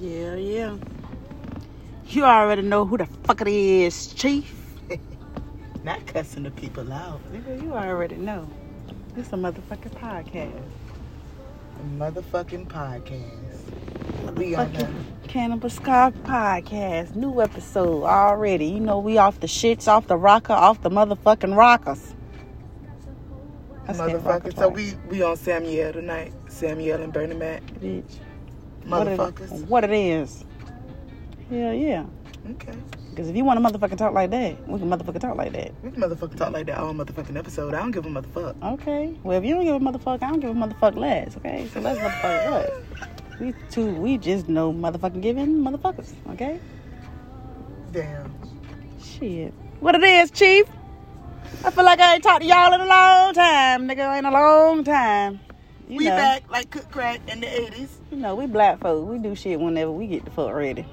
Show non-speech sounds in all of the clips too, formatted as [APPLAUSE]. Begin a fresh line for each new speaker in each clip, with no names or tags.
Yeah, yeah. You already know who the fuck it is, Chief. [LAUGHS]
Not cussing the people out.
Nigga, you already know. This a motherfucking podcast.
A motherfucking podcast. We on the
Fucking Cannabis Podcast. New episode already. You know we off the shits, off the rocker, off the motherfucking rockers. I said rocker
motherfuckers. So
twice.
we we on Samuel tonight. Samuel and Bernie Mac.
Bitch. What it-
Motherfuckers.
What it is. Hell yeah.
Okay.
Because if you want to motherfucking talk like that, we can motherfucking talk like that.
We can motherfucking talk like that all motherfucking episode. I don't give a motherfucker.
Okay. Well, if you don't give a motherfucker, I don't give a motherfucker less. Okay. So let's motherfucker what? We two, we just know motherfucking giving motherfuckers. Okay.
Damn.
Shit. What it is, Chief? I feel like I ain't talked to y'all in a long time, nigga. In a long time.
We
know,
back like cook crack in the 80s.
You know, we black folk. We do shit whenever we get the fuck ready.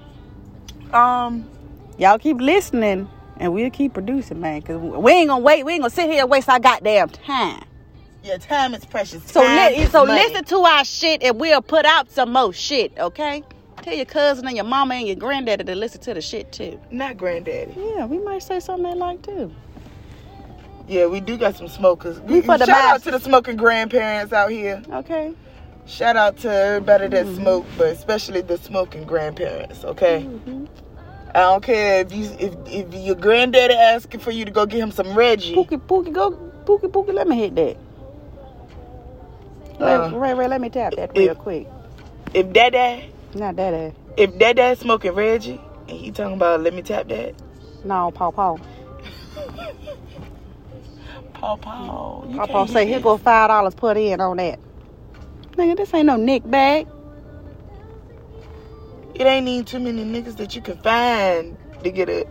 Um,
Y'all keep listening, and we'll keep producing, man. Cause we ain't gonna wait. We ain't gonna sit here and waste our goddamn time.
yeah, time is precious.
So li-
is
so
money.
listen to our shit, and we'll put out some more shit. Okay. Tell your cousin and your mama and your granddaddy to listen to the shit too.
Not granddaddy.
Yeah, we might say something they like too.
Yeah, we do got some smokers.
We for the
Shout out to the smoking grandparents out here.
Okay.
Shout out to everybody that
Mm-hmm.
smoke, but especially the smoking grandparents. Okay.
Mhm.
I don't care if you if if your granddaddy asking for you to go get him some Reggie.
Pookie, Pookie, go, Pookie, Pookie. Let me hit that.
Uh,
Ray, Ray, Ray, let me tap that real quick.
If dad
Not ass.
if dad smoking Reggie and he talking about let me tap that.
No, Paw Paw. [LAUGHS]
Paw paw. Mm-hmm.
Paw Paw say, here go five dollars put in on that. Nigga, this ain't no nick bag.
It ain't even too many niggas that you can find to get a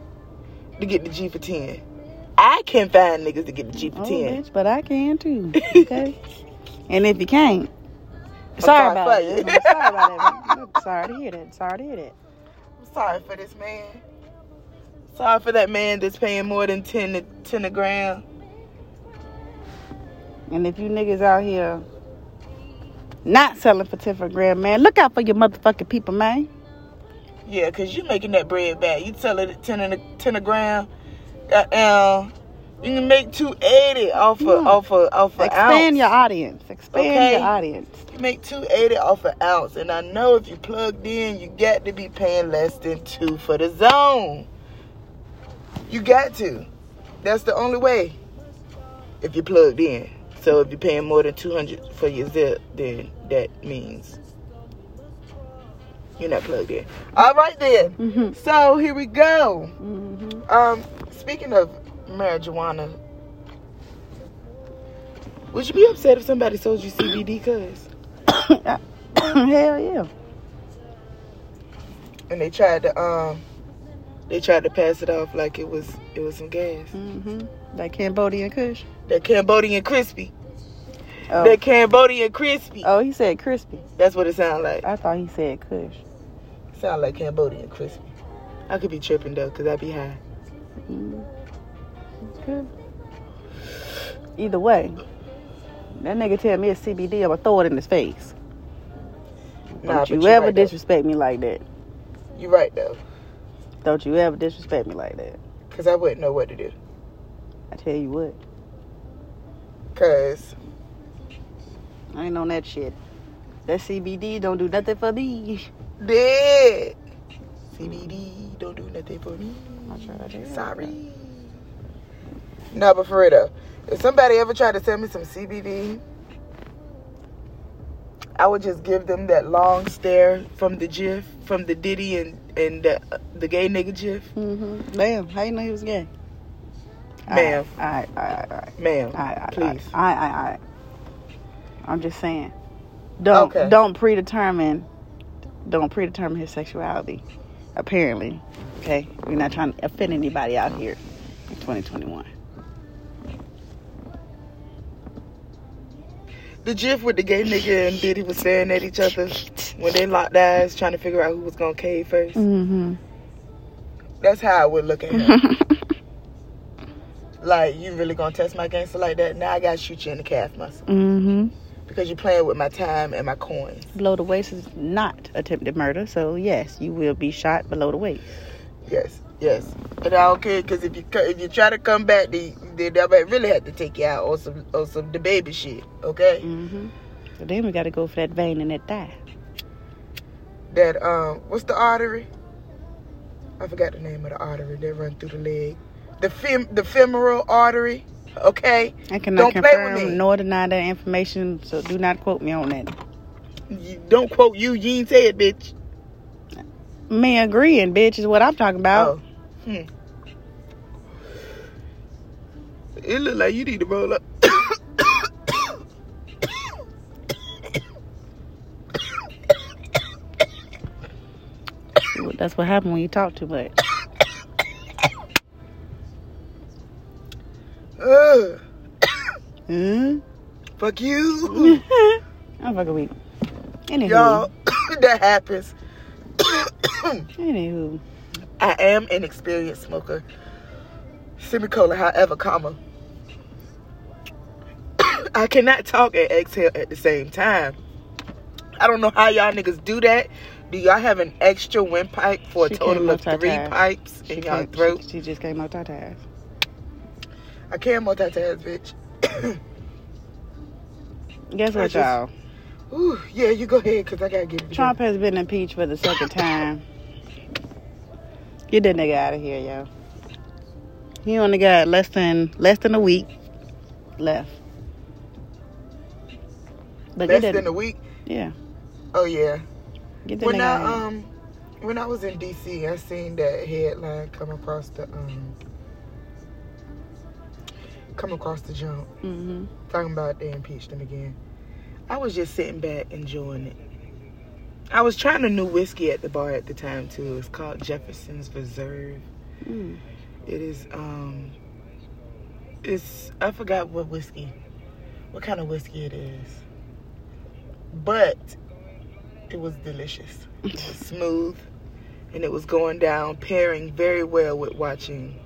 to get the G for ten. I can find niggas to get the G for
Oh,
ten.
bitch, but I can too. [LAUGHS] Okay. and if you can't, sorry,
sorry
about it. I'm sorry about that. [LAUGHS] I'm sorry to hear that. Sorry to hear that.
I'm sorry for this man. Sorry for that man that's paying more than ten to ten a gram.
And if you niggas out here not selling for 10 for gram, man, look out for your motherfucking people, man.
Yeah, cause you making that bread back. You sell it at ten a ten a gram. Goddamn, you can make two eighty off of
Yeah.
off of off of
Expand
ounce.
your audience. Expand
Okay.
your audience.
You make two eighty off an ounce, and I know if you plugged in, you got to be paying less than two for the zone. You got to. That's the only way. If you plugged in. So if you're paying more than two hundred for your zip, then that means you're not plugged in. All right then.
Mm-hmm.
So here we go.
Mm-hmm.
Um, speaking of marijuana, would you be upset if somebody sold you CBD, cuz? [COUGHS]
Hell yeah.
And they tried to um, they tried to pass it off like it was it was some gas.
Mm-hmm. That Cambodian Kush.
That Cambodian crispy.
Oh.
That Cambodian crispy.
oh, he said crispy.
That's what it sounds like.
I thought he said Kush.
Sound like Cambodian crispy. I could be tripping though, cause I'd be high.
Mm. Good. Either way, that nigga tell me it's CBD, I'ma throw it in his face.
Nah,
Don't you ever
right, though.
disrespect me like that.
You right though,
Don't you ever disrespect me like that.
cause I wouldn't know what to do.
I tell you what,
Cause
I ain't on that shit. That CBD don't do nothing for me.
dead. CBD don't do nothing for me. Sorry. No, but for real though, if somebody ever tried to sell me some CBD, I would just give them that long stare from the GIF, from the Diddy and and the, the gay nigga GIF.
Mm-hmm. Damn, how you know he was gay?
Ma'am.
All right, all right, all right.
Ma'am,
All right, all right,
please.
All right, all right, all right. I'm just saying. Don't
Okay.
don't predetermine don't predetermine his sexuality. Apparently. Okay? We're not trying to offend anybody out here in 2021.
The GIF with the gay nigga and Diddy was staring at each other when they locked eyes, trying to figure out who was gonna cave 1st
Mm-hmm.
That's how I would look at him. [LAUGHS] like, you really gonna test my gangster like that? Now I gotta shoot you in the calf muscle.
mm-hmm.
because you're playing with my time and my coins.
Below the waist is not attempted murder, so yes, you will be shot below the waist.
Yes, yes. And I don't care because if you if you try to come back, they they, they might really have to take you out or some on some the baby shit. Okay.
Mm-hmm. So then we got to go for that vein in that thigh.
That um, what's the artery? I forgot the name of the artery that run through the leg. The fem the femoral artery. Okay.
I cannot
Don't play with me.
confirm nor deny that information, so do not quote me on that.
You, don't quote you. You ain't say it, bitch.
Me agreeing, bitch, is what I'm talking about.
Oh. Hmm. It look like you need to roll up. [COUGHS]
That's what happened when you talk too much.
Ugh. [COUGHS]
Hmm?
Fuck you. [LAUGHS]
I'm fucking weak. Anywho,
Y'all, [COUGHS] that happens. [COUGHS]
anywho,
I am an experienced smoker. Semicolon, however, comma. I cannot talk and exhale at the same time. I don't know how y'all niggas do that. Do y'all have an extra windpipe for a
She
total of three pipes
she,
in y'all
can't-
throat?
she, she just came multitask.
I can't multitask, bitch. [COUGHS]
Guess what,
just-
y'all?
Ooh, yeah, you go ahead, because I got to get it
Trump has been impeached for the second time. Get that nigga out of here, yo. He only got less than less than a week left. But
Less than a week.
yeah,
Oh, yeah.
get that
When
nigga
I
out
um when I was in DC, I seen that headline come across the um come across the jump
Mhm.
talking about they impeached him again. I was just sitting back enjoying it. I was trying a new whiskey at the bar at the time too. It's called Jefferson's Reserve.
Mm.
It is um it's I forgot what whiskey. What kind of whiskey it is. But it was delicious. It was [LAUGHS] smooth and it was going down pairing very well with watching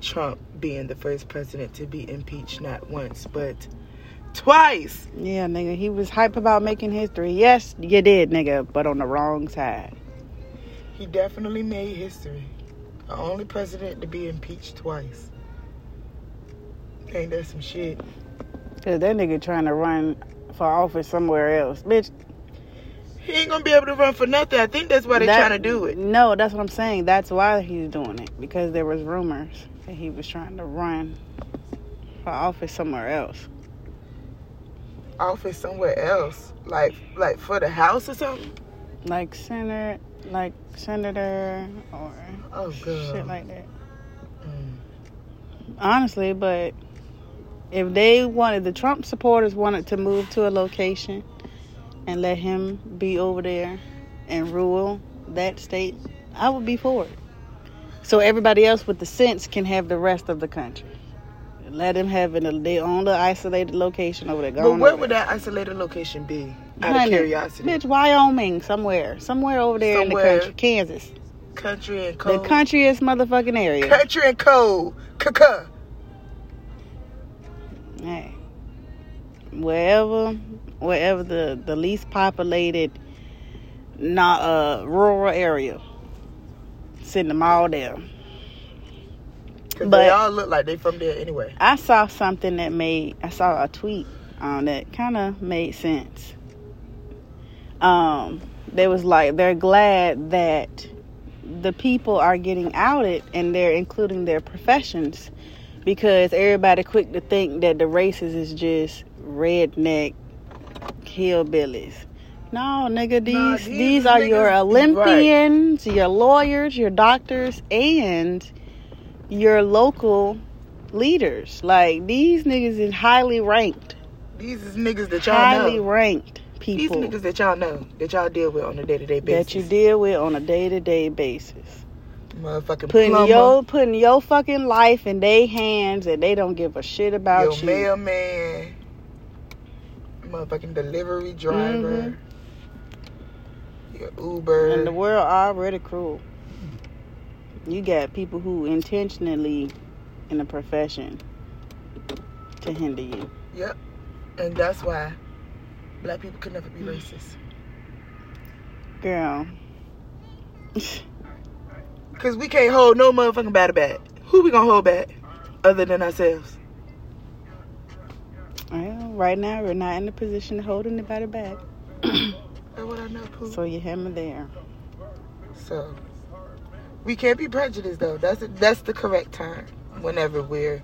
Trump being the first president to be impeached not once but twice.
Yeah, nigga, he was hype about making history. Yes, you did, nigga, but on the wrong side.
He definitely made history. The only president to be impeached twice. Ain't that some shit?
Cause that nigga trying to run for office somewhere else, bitch.
He ain't gonna be able to run for nothing. I think that's why they're
that-
trying to do it.
No, that's what I'm saying. That's why he's doing it because there was rumors that he was trying to run for office somewhere else.
Office somewhere else, like like for the house or something.
like senator, like senator or
Oh
shit like that.
Mm.
Honestly, but if they wanted the Trump supporters wanted to move to a location and let him be over there and rule that state, I would be for it. So everybody else with the sense can have the rest of the country. Let them have it. They own the isolated location over there. Go
But where would
there.
that isolated location be? Out
Honey,
of curiosity.
Bitch, Wyoming, somewhere. Somewhere over there in the country. Kansas.
Country and cold.
The countryest motherfucking area.
Country and cold. Kaka.
Hey. Wherever wherever the, the least populated not uh rural area. Send them all there. But-
they all look like they from there anyway.
I saw something that made I saw a tweet on that kind of made sense. Um, they was like they're glad that the people are getting outed and they're including their professions because everybody quick to think that the races is just redneck hillbillies. No, nigga, these
Nah,
these,
these
are
niggas-
your
right.
Olympians, your lawyers, your doctors, and your local leaders. Like these niggas is highly ranked,
These is niggas that y'all
highly
know.
ranked people.
These niggas that y'all know, that y'all deal with on a day to day basis.
that you deal with on a day to day basis.
Motherfucking
Putting
plumber,
your putting your fucking life in their hands and they don't give a shit about
your
you.
mailman, motherfucking delivery driver, mm-hmm. Your Uber.
And the world already cruel. You got people who intentionally in a profession to hinder you.
Yep. And that's why Black people could never be racist.
Girl. [LAUGHS]
Cause we can't hold no motherfucking battle back. Who we gonna hold back? Other than ourselves.
Well, right now we're not in the position to hold anybody back. [CLEARS THROAT]
What I know, Pooh.
So you hammer there.
So we can't be prejudiced though. That's that's the correct term. Whenever we're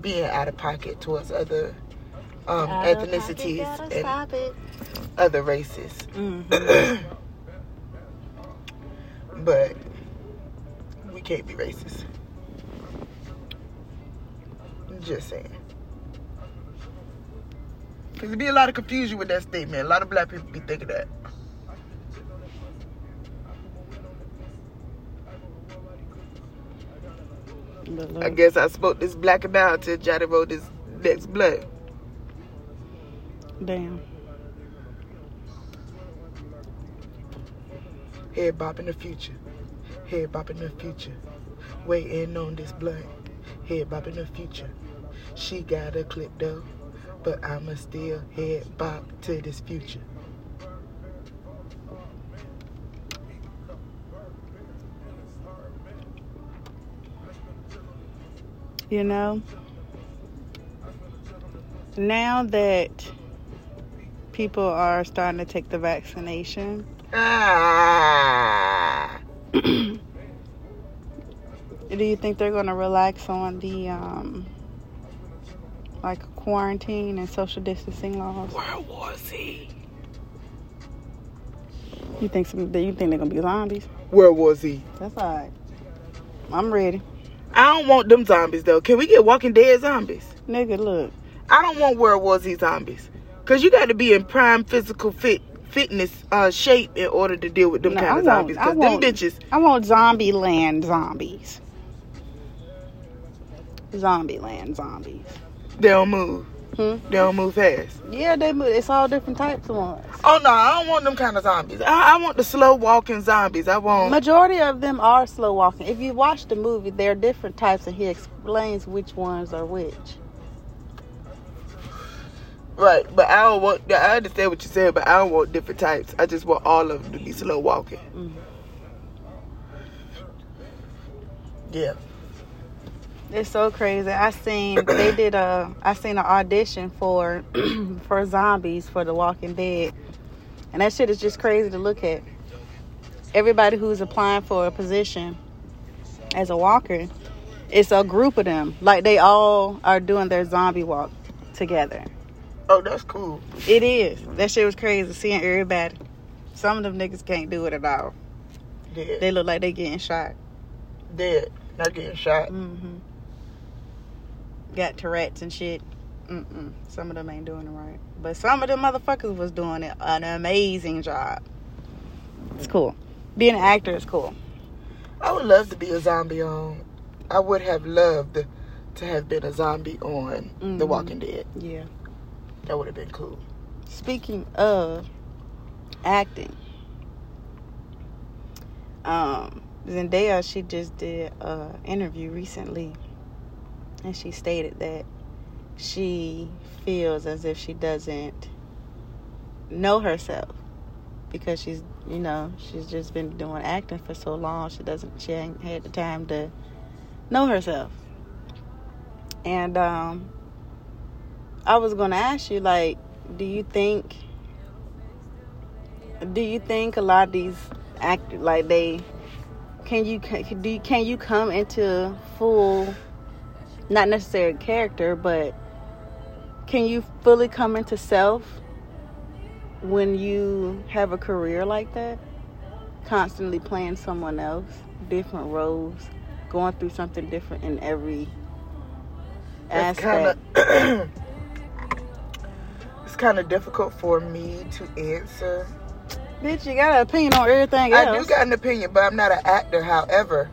being out of pocket towards other um, ethnicities and other races.
Mm-hmm. [CLEARS THROAT]
but we can't be racist. Just saying. Because there be a lot of confusion with that statement. A lot of black people be thinking that. I guess I spoke this black about till Johnny wrote this next blood.
damn.
Head bop in the future. Head bop in the future. Waiting on this blood. Head bop in the future. She got a clip though. But I'ma still head bop to this future.
You know, now that people are starting to take the vaccination,
Ah. [CLEARS THROAT]
do you think they're going to relax on the um, like quarantine and social distancing laws?
World War Z.
You think some? You think they're gonna be zombies?
World War Z.
That's all right. I'm ready,
I don't want them zombies though. Can we get Walking Dead zombies?
nigga. Look,
I don't want World War Z zombies. Cause you got to be in prime physical fit fitness uh, shape in order to deal with them
No,
kind
I
of
want-
zombies. Cause them
want-
bitches,
I want Zombie Land zombies. Zombie Land zombies.
they don't move.
Hmm?
They don't move fast.
Yeah, they move. It's all different types of ones.
Oh no, I don't want them kind of zombies. I, I want the slow walking zombies. I want.
Majority of them are slow walking. If you watch the movie, there are different types, and he explains which ones are which.
Right, but I don't want. I understand what you said, but I don't want different types. I just want all of them to be slow walking.
Mhm.
Yeah.
It's so crazy. I seen they did a I seen an audition for [CLEARS THROAT] for zombies for The Walking Dead, and that shit is just crazy to look at. Everybody who's applying for a position as a walker, it's a group of them. Like they all are doing their zombie walk together.
Oh, that's cool.
It is. That shit was crazy seeing everybody. Some of them niggas can't do it at all.
Dead.
They look like they getting shot.
Dead. Not getting shot.
hmm Got Tourette's and shit. Mm-mm. Some of them ain't doing it right. But some of them motherfuckers was doing it an amazing job. It's cool. Being an actor is cool.
I would love to be a zombie on. I would have loved to have been a zombie on The
Mhm.
Walking Dead.
Yeah.
That would have been cool.
Speaking of acting, um, Zendaya she just did an interview recently, and she stated that she feels as if she doesn't know herself because she's you know she's just been doing acting for so long. She doesn't she ain't had the time to know herself. And um I was gonna ask you, like, do you think, do you think a lot of these actors, like, they, can you, can, you, can you come into full, not necessarily character, but can you fully come into self when you have a career like that? Constantly playing someone else, different roles, going through something different in every
It's
aspect.
kind [CLEARS THROAT] of it's kind of difficult for me to answer.
Bitch, you got an opinion on everything else.
I do got an opinion, but I'm not an actor. However,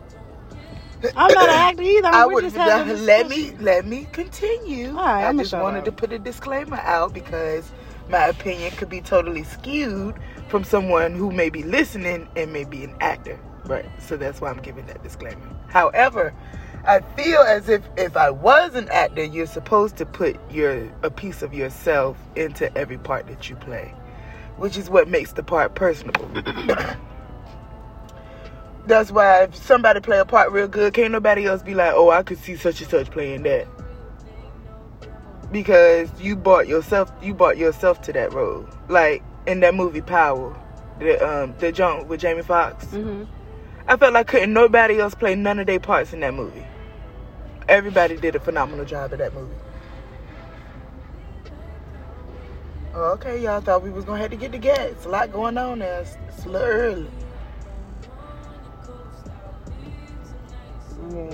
I'm not an actor either.
I would
just having [LAUGHS]
let me let me continue.
All right,
I
I'ma
just wanted
up.
to put a disclaimer out because my opinion could be totally skewed from someone who may be listening and may be an actor. Right. So that's why I'm giving that disclaimer. However, I feel as if if I was an actor, you're supposed to put your a piece of yourself into every part that you play. which is what makes the part personable. [COUGHS] [COUGHS] That's why if somebody play a part real good, can't nobody else be like, oh, I could see such and such playing that. Because you bought yourself, you bought yourself to that role. Like in that movie Power, the um the jump with Jamie Foxx.
Mm-hmm.
I felt like couldn't nobody else play none of their parts in that movie. Everybody did a phenomenal job of that movie. Okay, y'all thought we was gonna have to get the gas. It's a lot going on there. It's, it's a little early.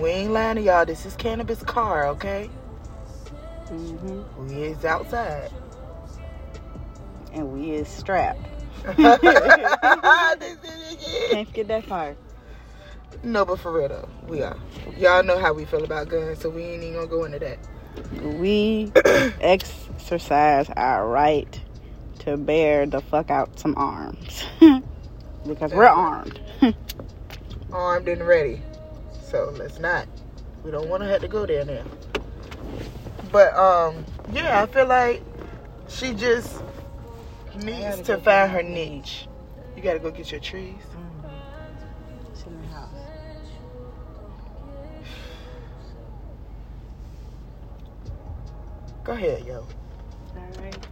We ain't lying to y'all. This is cannabis car, okay?
Mm-hmm.
We is outside.
And we is strapped. [LAUGHS] [LAUGHS] Can't forget that part.
no, but for real though, we are. Y'all know how we feel about guns, so we ain't even gonna go into that.
We [COUGHS] exercise our right to bear the fuck out some arms. [LAUGHS] because we're armed.
Armed and ready. So let's not. We don't want to have to go there now. But um, yeah, I feel like she just needs
gotta
find her niche. You gotta go get your trees.
It's in the house.
Go ahead, yo.
All right.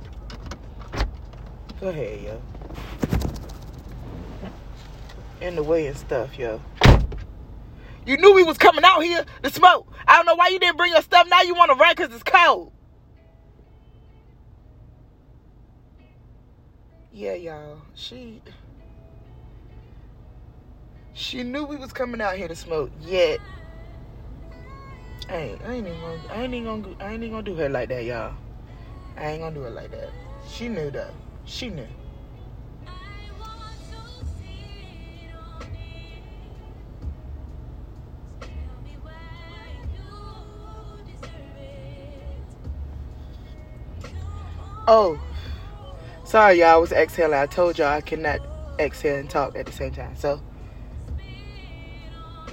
Go ahead, yo. In the way and stuff, yo. You knew we was coming out here to smoke. I don't know why you didn't bring your stuff. Now you want to run because it's cold. Yeah, y'all. She she knew we was coming out here to smoke. Yet, hey, I ain't even gonna, I ain't even gonna, I ain't even gonna do her like that, y'all. I ain't gonna do it like that. She knew though. She knew. Oh, sorry, y'all. I was exhaling. I told y'all I cannot exhale and talk at the same time. So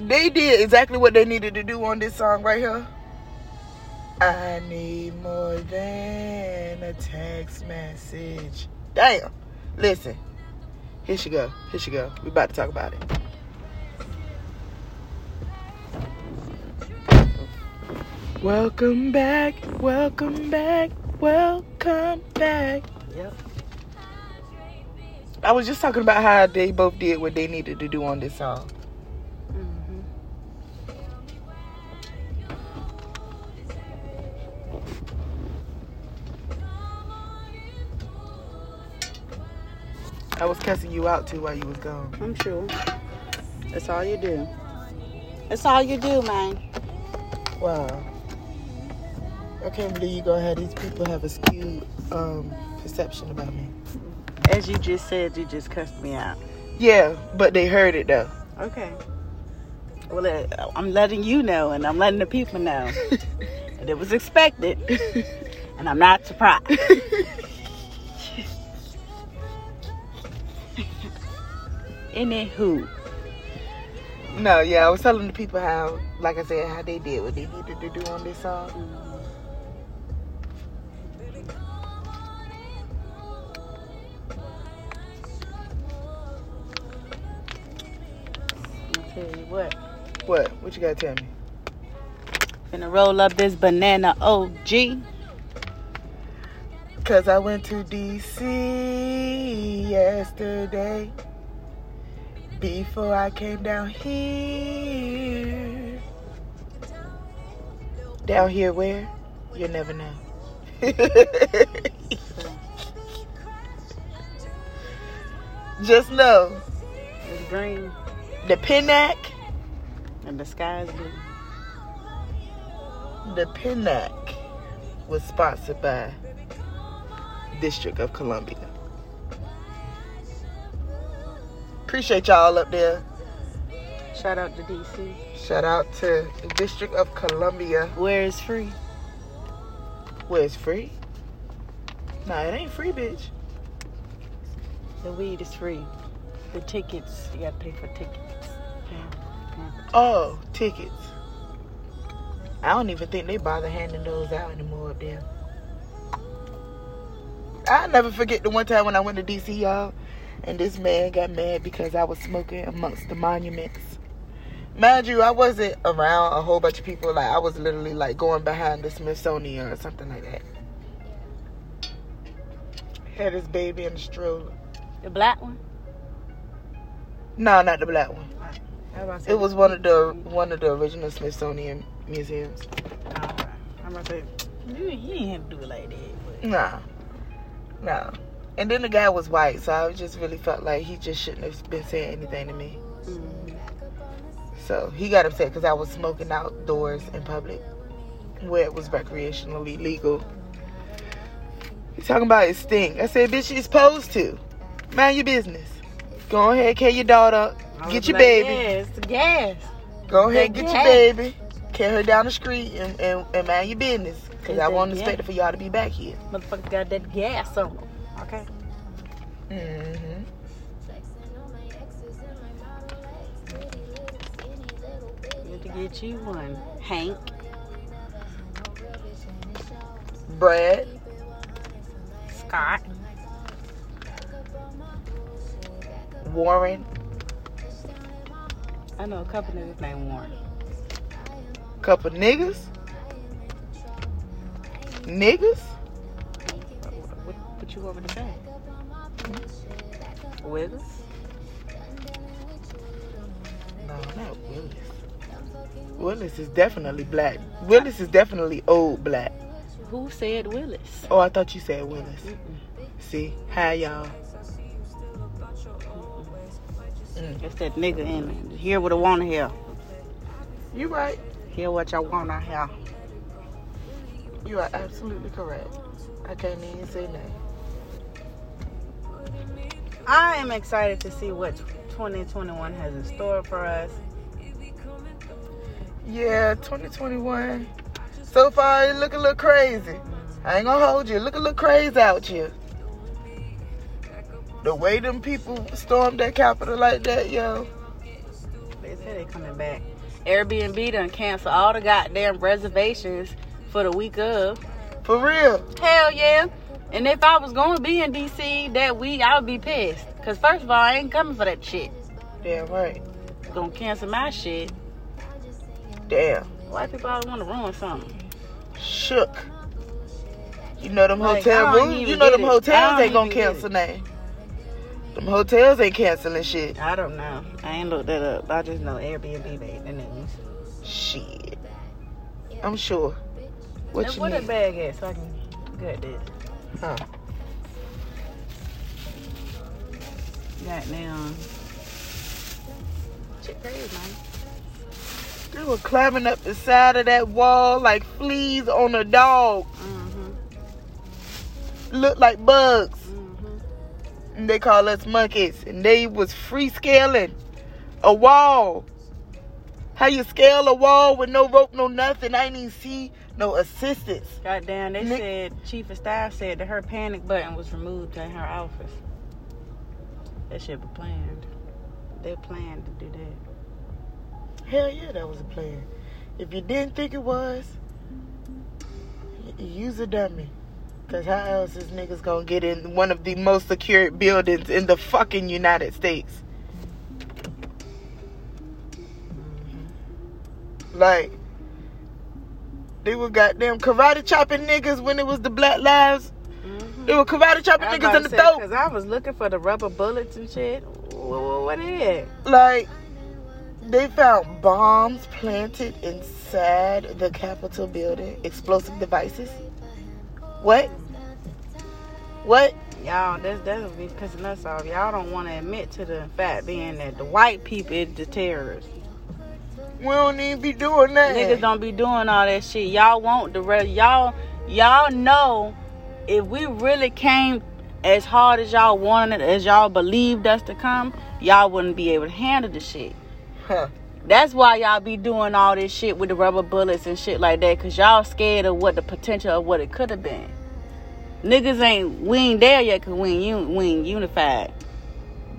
they did exactly what they needed to do on this song right here. I need more than a text message. Damn. Listen. Here she go. Here she go. We about to talk about it. Welcome back. Welcome back. Welcome back.
Yep.
I was just talking about how they both did what they needed to do on this song.
Mm-hmm.
I was cussing you out too while you was gone.
I'm sure. That's all you do. That's all you do, man.
Wow. I can't believe you gonna have these people have a skewed um, perception about me.
As you just said, you just cussed me out.
Yeah, but they heard it though.
Okay. Well, uh, I'm letting you know, and I'm letting the people know. [LAUGHS] that it was expected, [LAUGHS] and I'm not surprised. [LAUGHS] Anywho,
no, yeah, I was telling the people how, like I said, how they did what they needed to do on this song.
I'll what.
What? What you gotta tell me?
Gonna roll up this banana OG.
Cause I went to DC yesterday. Before I came down here. Down here where? You'll never know. [LAUGHS] Just know
It's green,
the Pinnack,
and the sky is blue.
the Pinnack was sponsored by District of Columbia. Appreciate y'all up there.
Shout out to DC.
Shout out to the District of Columbia,
Where is free?
Where is free. Nah, it ain't free, bitch.
The weed is free. The tickets, you gotta pay for tickets.
Oh, tickets. I don't even think they bother handing those out anymore up there. I never forget the one time when I went to DC, y'all, and this man got mad because I was smoking amongst the monuments. Mind you, I wasn't around a whole bunch of people. Like I was literally like going behind the Smithsonian or something like that. Had his baby in the stroller.
The black one?
No, not the black one.
I about to say-
It was one of the one of the original Smithsonian museums.
I'm about to say, you, you ain't have to do it like that. But
Nah, nah. And then the guy was white, so I just really felt like he just shouldn't have been saying anything to me.
Mhm.
So he got upset because I was smoking outdoors in public where it was recreationally legal. He's talking about his stink. I said, bitch, you're supposed to. Mind your business. Go ahead, carry your daughter.
Was
Get your
like,
baby.
Gas, the gas.
Go ahead, get your baby. Carry her down the street and, and, and mind your business. Because I wasn't
gas.
expecting for y'all to be back here.
Motherfucker got that gas on. Okay.
Mm-hmm.
Need to get you one. Hank.
Brad.
Scott.
Warren.
I know a couple niggas named Warren.
Couple niggas. Niggas?
What, what you over to say? Hmm? Wiggles?
No, not Willis. Willis is definitely black. Willis is definitely old black.
Who said Willis?
Oh, I thought you said Willis.
Mm-mm.
See? Hi, y'all. Mm.
It's that nigga in it. Hear what I want to hear.
You right.
Hear what y'all want to hear.
You are absolutely correct. I can't even say nothing.
I am excited to see what 2021 has in store for us.
Yeah, 2021. So far, it look a little crazy. I ain't gonna hold you. Look a little crazy out here. The way them people stormed that Capitol like that, yo.
They say they coming back. Airbnb done cancel all the goddamn reservations for the week of.
For real.
Hell yeah. And if I was going to be in DC that week, I would be pissed. Because first of all, I ain't coming for that shit.
Damn right.
Gonna cancel my shit.
Damn.
White people always want to ruin something.
Shook. You know them
Like,
hotel rooms. You know them
it.
Hotels ain't gonna cancel nothing. Them hotels ain't canceling shit.
I don't know. I ain't looked that up. I just know Airbnb made the news.
Shit. I'm sure. What
And
you
where that
need?
bag at so I can get this?
Huh.
Goddamn. Shit crazy, man.
They were climbing up the side of that wall like fleas on a dog.
Mm-hmm.
Look like bugs.
Mm-hmm.
And they call us monkeys. And they was free scaling a wall. How you scale a wall with no rope, no nothing? I ain't even see no assistance.
Goddamn, they
Nick-
said Chief of Staff said that her panic button was removed in her office. That shit was planned. They planned to do that.
Hell yeah, that was a plan. If you didn't think it was, use a dummy. Cause how else is niggas gonna get in one of the most secured buildings in the fucking United States? Like, they were goddamn karate chopping niggas when it was the Black Lives.
Mm-hmm.
They were karate chopping niggas in the throat.
Because I was looking for the rubber bullets and shit. What, what is it?
Like, they found bombs planted inside the Capitol building, explosive devices. What? What?
Y'all, that's what be pissing us off. Y'all don't want to admit to the fact being that the white people is the terrorists.
We don't even be doing that.
Niggas don't be doing all that shit. Y'all want the rest. Y'all, y'all know if we really came as hard as y'all wanted as y'all believed us to come, y'all wouldn't be able to handle the shit.
Huh.
That's why y'all be doing all this shit with the rubber bullets and shit like that, cause y'all scared of what the potential of what it could have been. Niggas ain't we ain't there yet, cause we ain't, we ain't unified.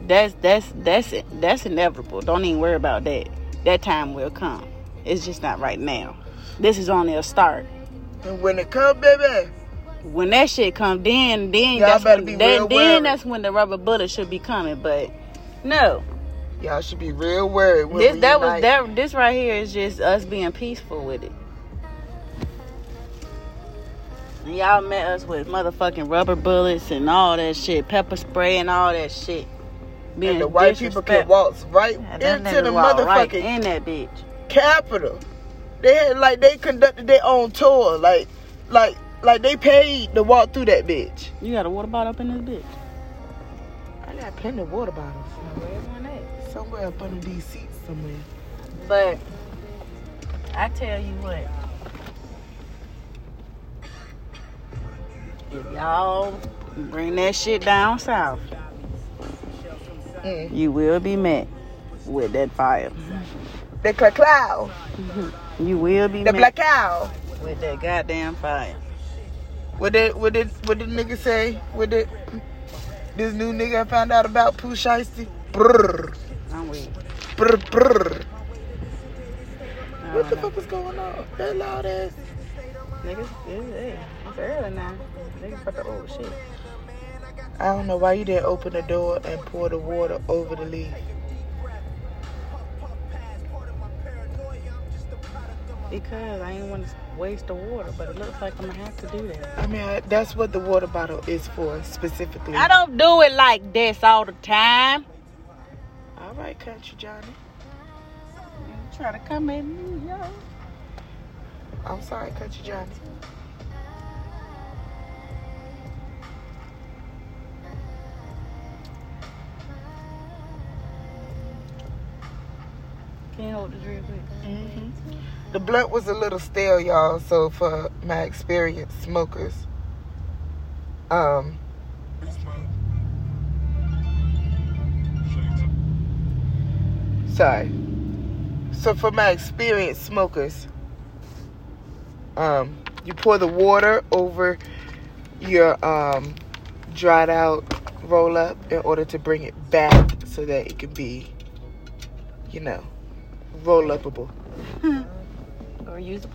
That's that's that's that's inevitable. Don't even worry about that. That time will come. It's just not right now. This is only a start.
And when it come, baby,
when that shit come, then then
Y'all
that's
better
when,
be
then,
real
then that's when the rubber bullet should be coming. But no,
Y'all should be real worried.
This that was that this right here is just us being peaceful with it. And Y'all met us with motherfucking rubber bullets and all that shit, pepper spray and all that shit. Being
And the white people can
disrespectful.
walk right
And
into
nigga
the
walked right
motherfucking
in that bitch.
capital. They had like they conducted their own tour, like like like they paid to walk through that bitch.
You got a water bottle up in this bitch.
I got plenty of water bottles somewhere up under these seats somewhere.
But I tell you what, if y'all bring that shit down south,
Mm.
you will be met with that fire.
The cloud,
You will be
the
met
black cow.
with that goddamn fire.
What did what did what did nigga say? What did this new nigga I found out about Pooh Shiesty? Brrr,
I'm weak.
brrr.
I
What the
know.
fuck is going on? That loud ass.
Niggas, it's, it's early now. Niggas about to shit.
I don't know why you didn't open the door and pour the water over the leaf.
Because I ain't want to waste the water, but it looks like I'm gonna have to do that.
I mean, I, that's what the water bottle is for specifically.
I don't do it like this all the time.
All right, country Johnny.
You try to come at me, yo.
I'm sorry, country Johnny.
Can hold this real quick?
hmm The blunt was a little stale, y'all. So for my experienced smokers, um, sorry. So for my experienced smokers, um, you pour the water over your um dried out roll up in order to bring it back so that it can be, you know, roll upable. [LAUGHS]
Or usable.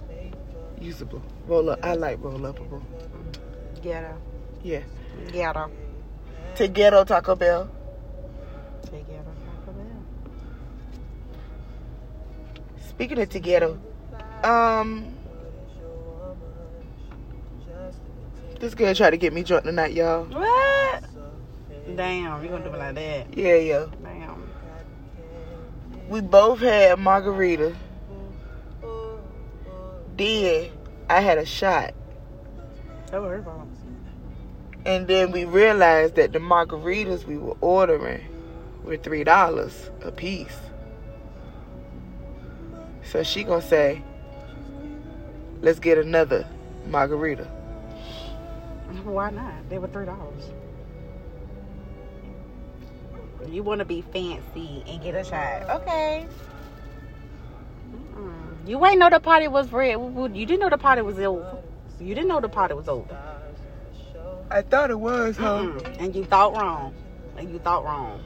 Usable. Roll up. I like roll upable.
ghetto.
Yeah.
Ghetto.
To ghetto Taco Bell.
Take ghetto Taco Bell.
Speaking of to ghetto, um, this girl tried to get me drunk tonight, y'all.
What? Damn, you gonna do it like that?
Yeah, yeah.
Damn.
We both had margarita. Then I had a shot.
That was her fault.
And then we realized that the margaritas we were ordering were three dollars a piece. So she gonna say, "Let's get another margarita."
Why not? They were three dollars. You want to be fancy and get a shot? Okay. Mm-mm. You ain't know the party was red. You didn't know the party was over. You didn't know the party was over.
I thought it was, huh?
Mm-mm. And you thought wrong. And you thought wrong.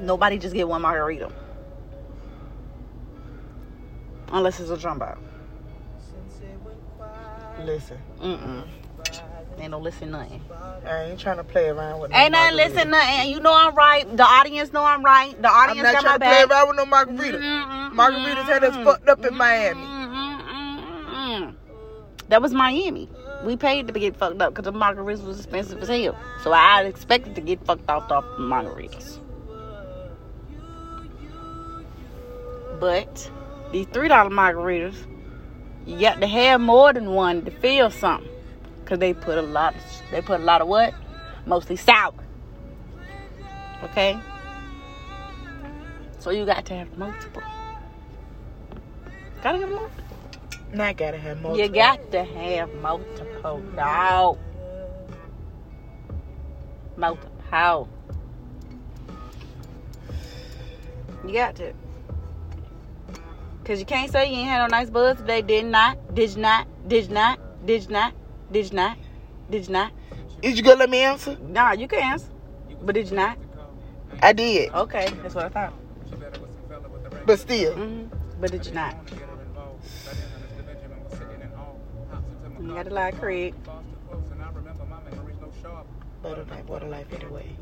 Nobody just get one margarita. Unless it's a jumbo.
Listen,
Mm-mm. Ain't no listen nothing.
I ain't trying to play around with. No
Ain't nothing listen nothing. You know I'm right. The audience know I'm right. The audience
know
I'm not
trying
my
to play around with no margarita.
Mm-mm,
Margaritas had us fucked up in Miami.
mm-mm. That was Miami. We paid to get fucked up because the margaritas was expensive as hell. So I expected to get fucked off off the margaritas. But these three dollar margaritas, you got to have more than one to feel something. Cause they put a lot. They put a lot of what? Mostly sour. Okay. So you got to have multiple. Gotta have multiple.
Not gotta have multiple.
You got to have multiple, dog. Multiple. How? You got to. Cause you can't say you ain't had no nice buzz today. Did not. Did not. Did not. Did not. Did you not. Did you not.
Is you gonna let me answer?
Nah, you can answer. But did you not?
I did,
Okay, that's what I thought.
but still,
hmm But did you not? You got to lie, Craig.
Better night, water life anyway.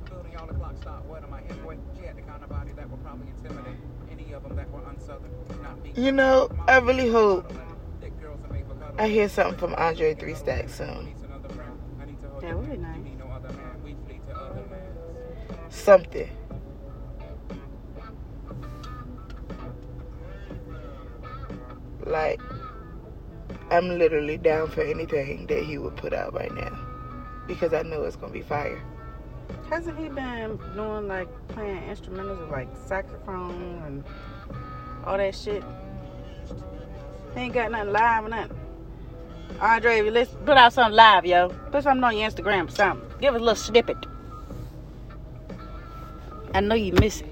You know, I really hope I hear something from Andre Three Stacks soon.
That would be nice.
Something. Like, I'm literally down for anything that he would put out right now. Because I know it's gonna be fire.
Hasn't he been doing like playing instrumentals like saxophone and all that shit? He ain't got nothing live or nothing. Andre, let's put out something live, yo. Put something on your Instagram or something. Give us a little snippet. I know you miss it.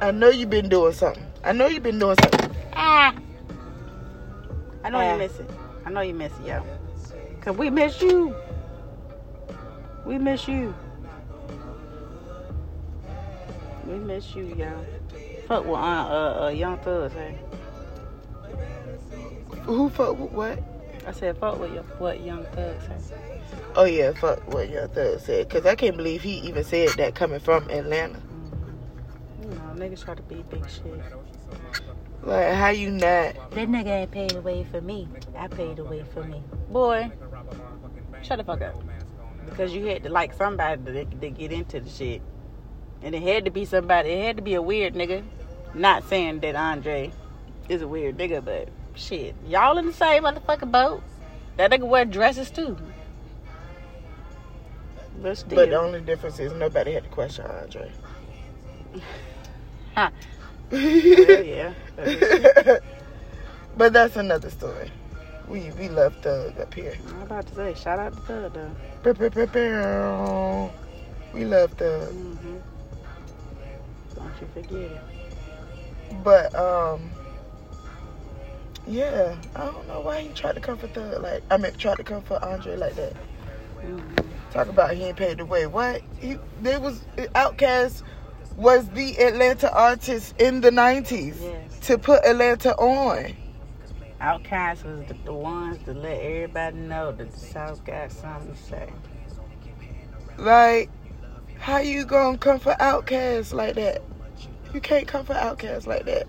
I know you've been doing something. I know you've been doing something.
Ah. I know
Ah.
you miss it. I know you miss it, yo. Cause we miss you. We miss you. We miss you, yo. Fuck with uh, uh, uh Young Thugs, hey.
Who fuck with what?
I said fuck with your, what Young Thugs say.
Oh yeah, fuck what your thug said. Cause I can't believe he even said that coming from Atlanta.
You know, niggas try to be big shit.
Like how you not?
That nigga ain't paid away for me. I paid away for me. Boy, shut the fuck up. Because you had to like somebody to, to get into the shit. And it had to be somebody, it had to be a weird nigga. Not saying that Andre is a weird nigga, but shit. Y'all in the same motherfucking boat. That nigga wear dresses too. But still.
But the only difference is nobody had to question Andre.
Huh. [LAUGHS] Yeah.
but that's another story. We we love Thug up here.
I'm about to say, shout out to Thug though.
Bow, bow, bow, bow. We love Thug.
hmm Don't you forget it.
But um yeah, I don't know why he tried to come for Thug like I mean tried to come for Andre like that. Talk about he ain't paid the way. What? He there was Outkast was the Atlanta artist in the nineties
Yes.
to put Atlanta on.
Outkast was the, the ones to let everybody know that the South got something to say.
Like, how you gonna come for Outkast like that? You can't come for Outkast like that.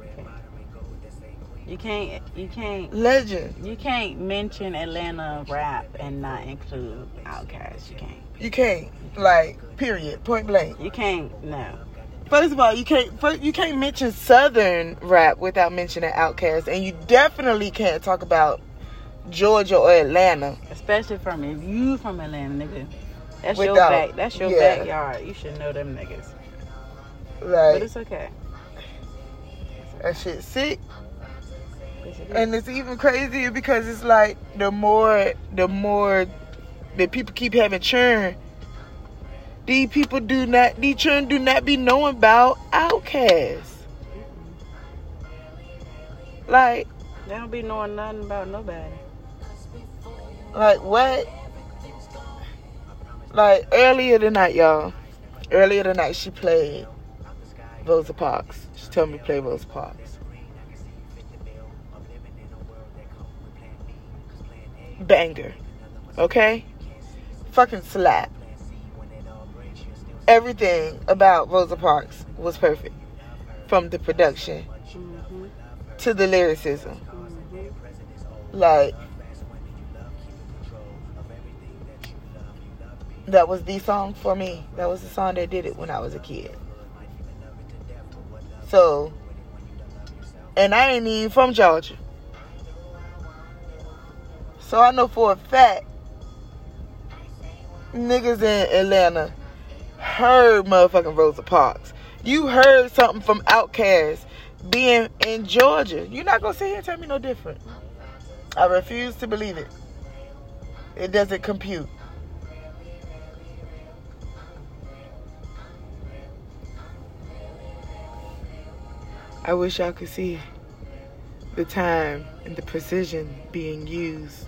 You can't, you can't,
Legend.
you can't mention Atlanta rap and not include Outkast. You can't.
You can't. Like, period. Point blank.
You can't. No.
First of all, you can't first, you can't mention Southern rap without mentioning Outkast, and you definitely can't talk about Georgia or Atlanta.
Especially from if you from Atlanta, nigga. That's your back. That's your
yeah.
backyard. You should know them niggas. Right.
But
it's okay.
that shit sick.
Yes, it.
And it's even crazier because it's like the more the more that people keep having churn, these people do not these churn do not be knowing about outcasts. Like
they don't be knowing nothing about nobody.
like what? Like earlier tonight, y'all. Earlier tonight she played Rosa Parks. She told me to play Rosa Parks. Banger. Okay? Fucking slap. Everything about Rosa Parks was perfect. From the production
hmm
to the lyricism.
hmm
Like that was the song for me. That was the song that did it when I was a kid. So and I ain't even from Georgia. So I know for a fact niggas in Atlanta heard motherfucking Rosa Parks. You heard something from Outkast being in Georgia. You're not gonna sit here and tell me no different. I refuse to believe it. It doesn't compute. I wish y'all could see the time and the precision being used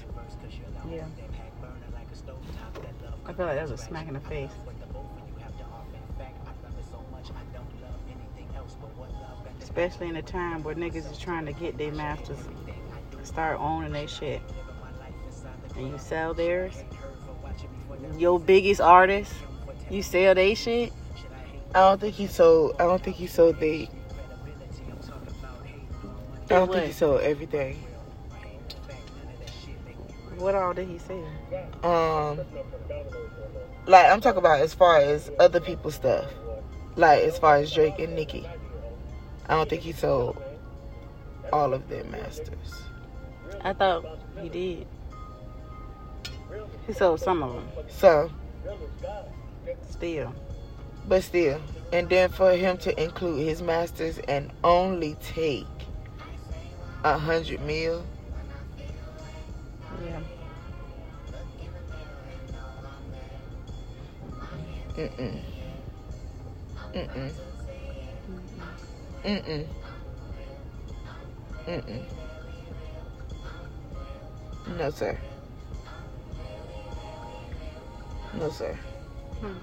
Yeah. I feel like that was a smack in the face. Especially in a time where niggas is trying to get their masters, start owning their shit. And you sell theirs. Your biggest artist, you sell they shit.
I don't think he sold. I don't think he sold the. I don't think he sold everything.
What all did he sell?
Um, like I'm talking about as far as other people's stuff, like as far as Drake and Nicki. I don't think he sold all of their masters.
I thought he did. He sold some of them.
So,
Still.
but still, and then for him to include his masters and only take a hundred mil,
Yeah.
mm-mm, mm-mm, mm-mm, mm-mm. No, sir. No, sir.
Hmm.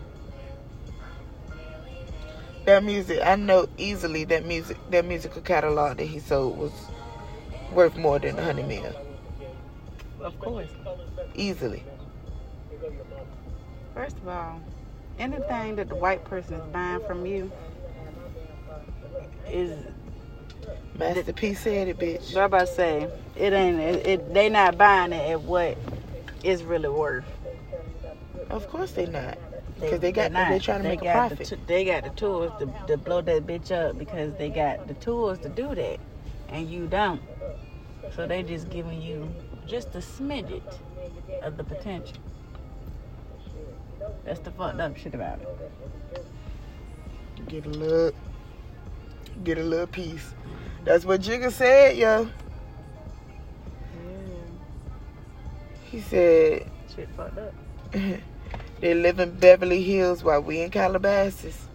That music, I know easily that music, that musical catalog that he sold was worth more than a hundred mil.
Of course.
Easily.
First of all, anything that the white person is buying from you is
Master P said it, bitch.
what about to say. It ain't. It, it. They not buying it at what it's really worth.
Of course they not. Because they got,
not.
they're trying to
They
make a
the
profit.
t- they got the tools to, to blow that bitch up because they got the tools to do that, and you don't. So they just giving you just a smidget of the potential. That's the fucked up shit about it.
Get a little, get a little piece. That's what Jigga said, yo. He said
Shit fucked up. [LAUGHS]
they live in Beverly Hills while we in Calabasas.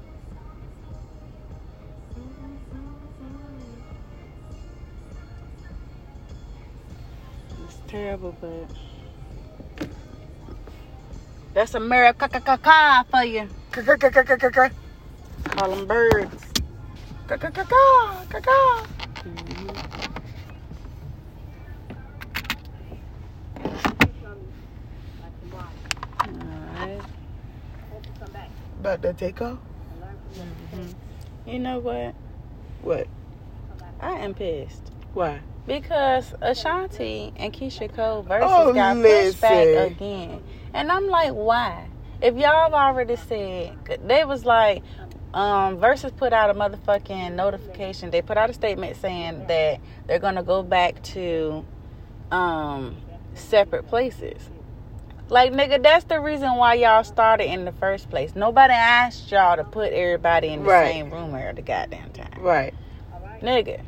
Terrible, but that's America for you. Call them birds.
Ka-ka-ka-ka. Ka-ka.
Alright.
About that take off? Mm-hmm.
You know what?
What?
I am pissed
Why?
Because Ashanti and Keyshia Cole Verzuz
Oh,
got pushed back again, and I'm like, why? If y'all already said they was like, um, Verzuz put out a motherfucking notification. They put out a statement saying that they're gonna go back to um separate places. Like nigga, that's the reason why y'all started in the first place. Nobody asked y'all to put everybody in the
Right.
same room at the goddamn time.
Right.
Nigga.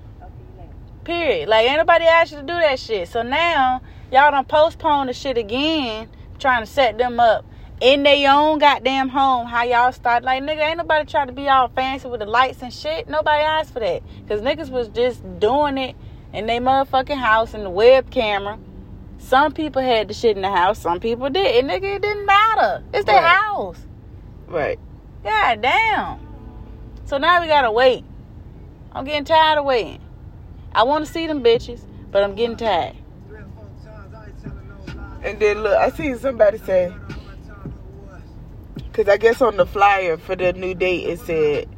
Period. Like ain't nobody asked you to do that shit. So now y'all done postpone the shit again, trying to set them up in their own goddamn home. How y'all start like nigga, ain't nobody trying to be all fancy with the lights and shit. Nobody asked for that. Cause niggas was just doing it in their motherfucking house in the web camera. Some people had the shit in the house, some people did. And nigga, it didn't matter. It's their
Right.
house.
Right.
God damn. So now we gotta wait. I'm getting tired of waiting. I want to see them bitches, but I'm getting tired.
And then look, I seen somebody say, because I guess on the flyer for the new date it said,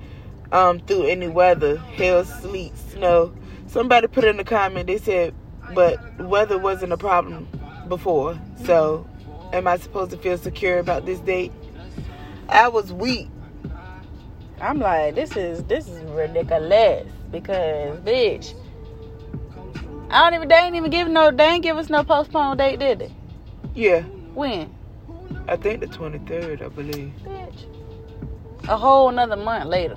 um, through any weather, hail, sleet, snow. Somebody put in the comment, they said, but weather wasn't a problem before. So, am I supposed to feel secure about this date? I was weak.
I'm like, this is this is ridiculous because bitch. I don't even they ain't even give no they ain't give us no postponed date, did they?
Yeah,
When?
I think the 23rd, I believe.
Bitch. A whole another month later.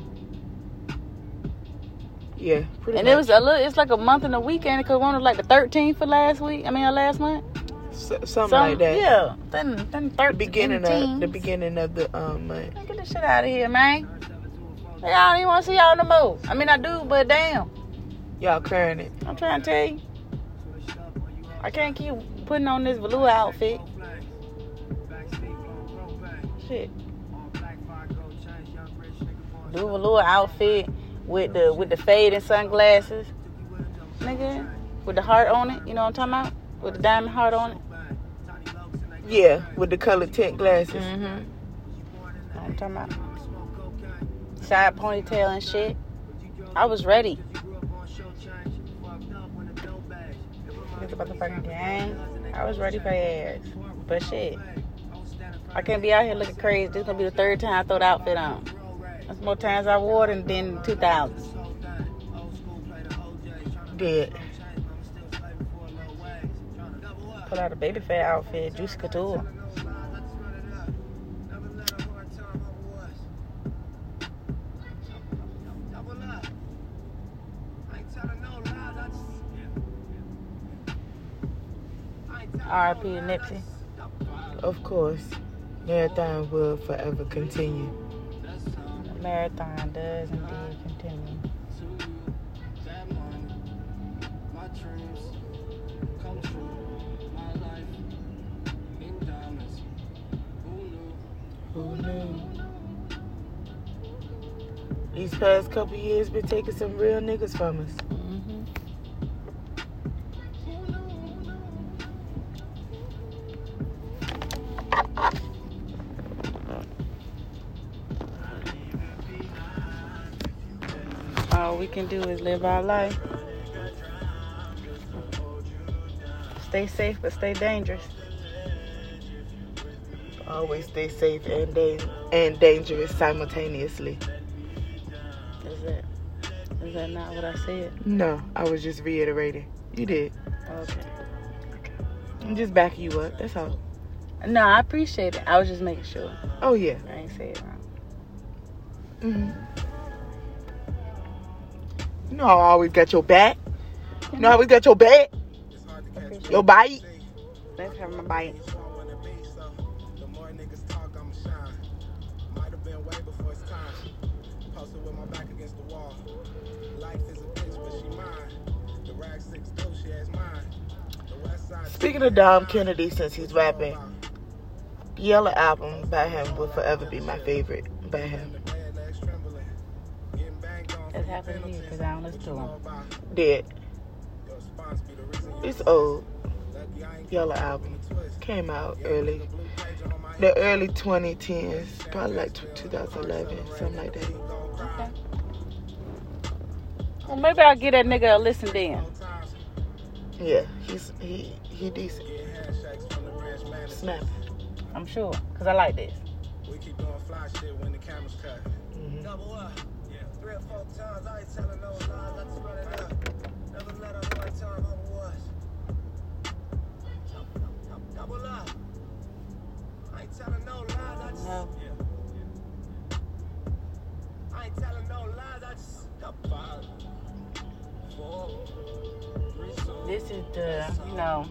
Yeah, pretty
and
much.
it was a little it's like a month and a weekend because one was like the thirteenth for last week. I mean uh, last month.
S- something
Some,
like that.
Yeah, then then
The
thirteen.
beginning of the beginning of the um month.
Get this shit out of here, man. I don't even want to see y'all no more. I mean, I do, but damn.
Y'all clearing it.
I'm trying to tell you. I can't keep putting on this velour outfit. Shit. Do a velour outfit with the with the fade and sunglasses. Nigga. With the heart on it. You know what I'm talking about? With the diamond heart on it.
Yeah, with the colored tint glasses.
Mm-hmm. I'm talking about. Side ponytail and shit. I was ready. Motherfucking gang. I was ready for ass. But shit. I can't be out here looking crazy. This gonna be the third time I throw the outfit on. That's more times I wore than than 2000.
Did.
Put out a Baby Phat outfit, Juicy Couture. R.I.P. to Nipsey.
Of course. Marathon will forever continue.
Marathon does indeed continue.
Who knew? These past couple years been taking some real niggas from us.
Can do is live our life. Stay safe, but stay dangerous.
Always stay safe and da- and dangerous simultaneously.
Is that is that not what I said?
No, I was just reiterating. You did.
Okay.
I'm just backing you up. That's all.
No, I appreciate it. I was just making sure.
Oh yeah.
I ain't say it wrong.
hmm know I always got your back. You know I always got your back. Your bite.
for having my bite.
Speaking of Dom Kennedy, since he's rapping, the Yellow album by him will forever be my favorite by him.
That's happened to me because I don't listen to him.
Dead. It's old. Yellow album came out early, the early 2010s, probably like 2011, something like that.
Okay. Well, maybe I'll get that nigga a listen then.
Yeah, he's he he decent. Snap.
I'm sure, because I like this.
We keep doing fly shit when the cameras cut.
hmm
Double up. Yeah. Three or four times, I ain't telling no lies, I just run it up. Never let up one time over was. Double up. I ain't telling no lies, I just.
No.
Yeah. I ain't telling no lies, I just. Five, four, three, two,
This is the, you know,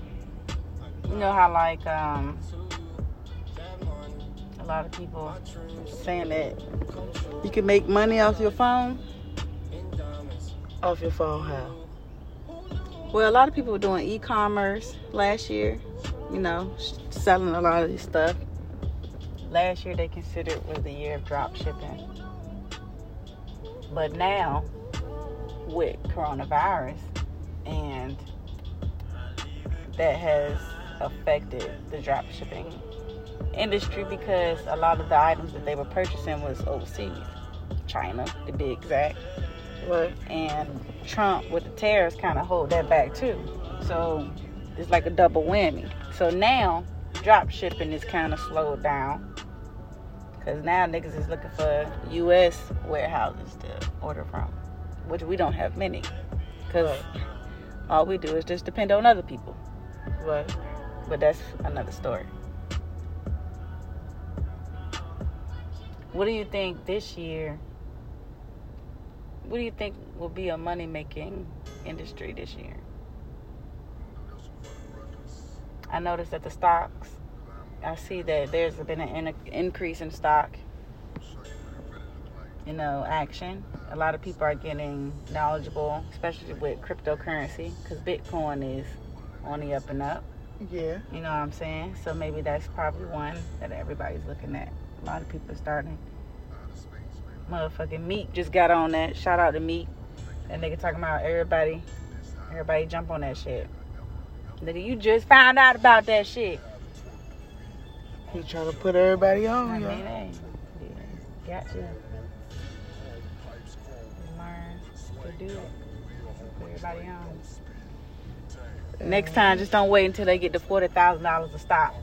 you know how like um
that money,
a lot of people saying that you can make money off your phone.
Off your phone, how?
Well, a lot of people were doing e-commerce last year. You know, selling a lot of this stuff. Last year they considered was the year of drop shipping. But now, with coronavirus, and that has affected the drop shipping industry because a lot of the items that they were purchasing was overseas, China to be exact
Right.
and Trump with the tariffs kind of hold that back too. So it's like a double whammy. So now drop shipping is kind of slowed down because now niggas is looking for U.S. warehouses to order from, which we don't have many because
Right.
all we do is just depend on other people.
Right.
But that's another story. What do you think this year? What do you think will be a money making industry this year? I noticed that the stocks, I see that there's been an increase in stock, you know, action. A lot of people are getting knowledgeable, especially with cryptocurrency, because Bitcoin is on the up and up.
Yeah.
You know what I'm saying? So maybe that's probably one that everybody's looking at. A lot of people starting. Motherfucking Meek just got on that. Shout out to Meek. That nigga talking about everybody. Everybody jump on that shit. Nigga, you just found out about that shit.
He trying to put everybody
I
on,
mean,
yeah.
hey, yeah, got to. Learn to do it. Put everybody on. Next time, just don't wait until they get to forty thousand dollars to stop.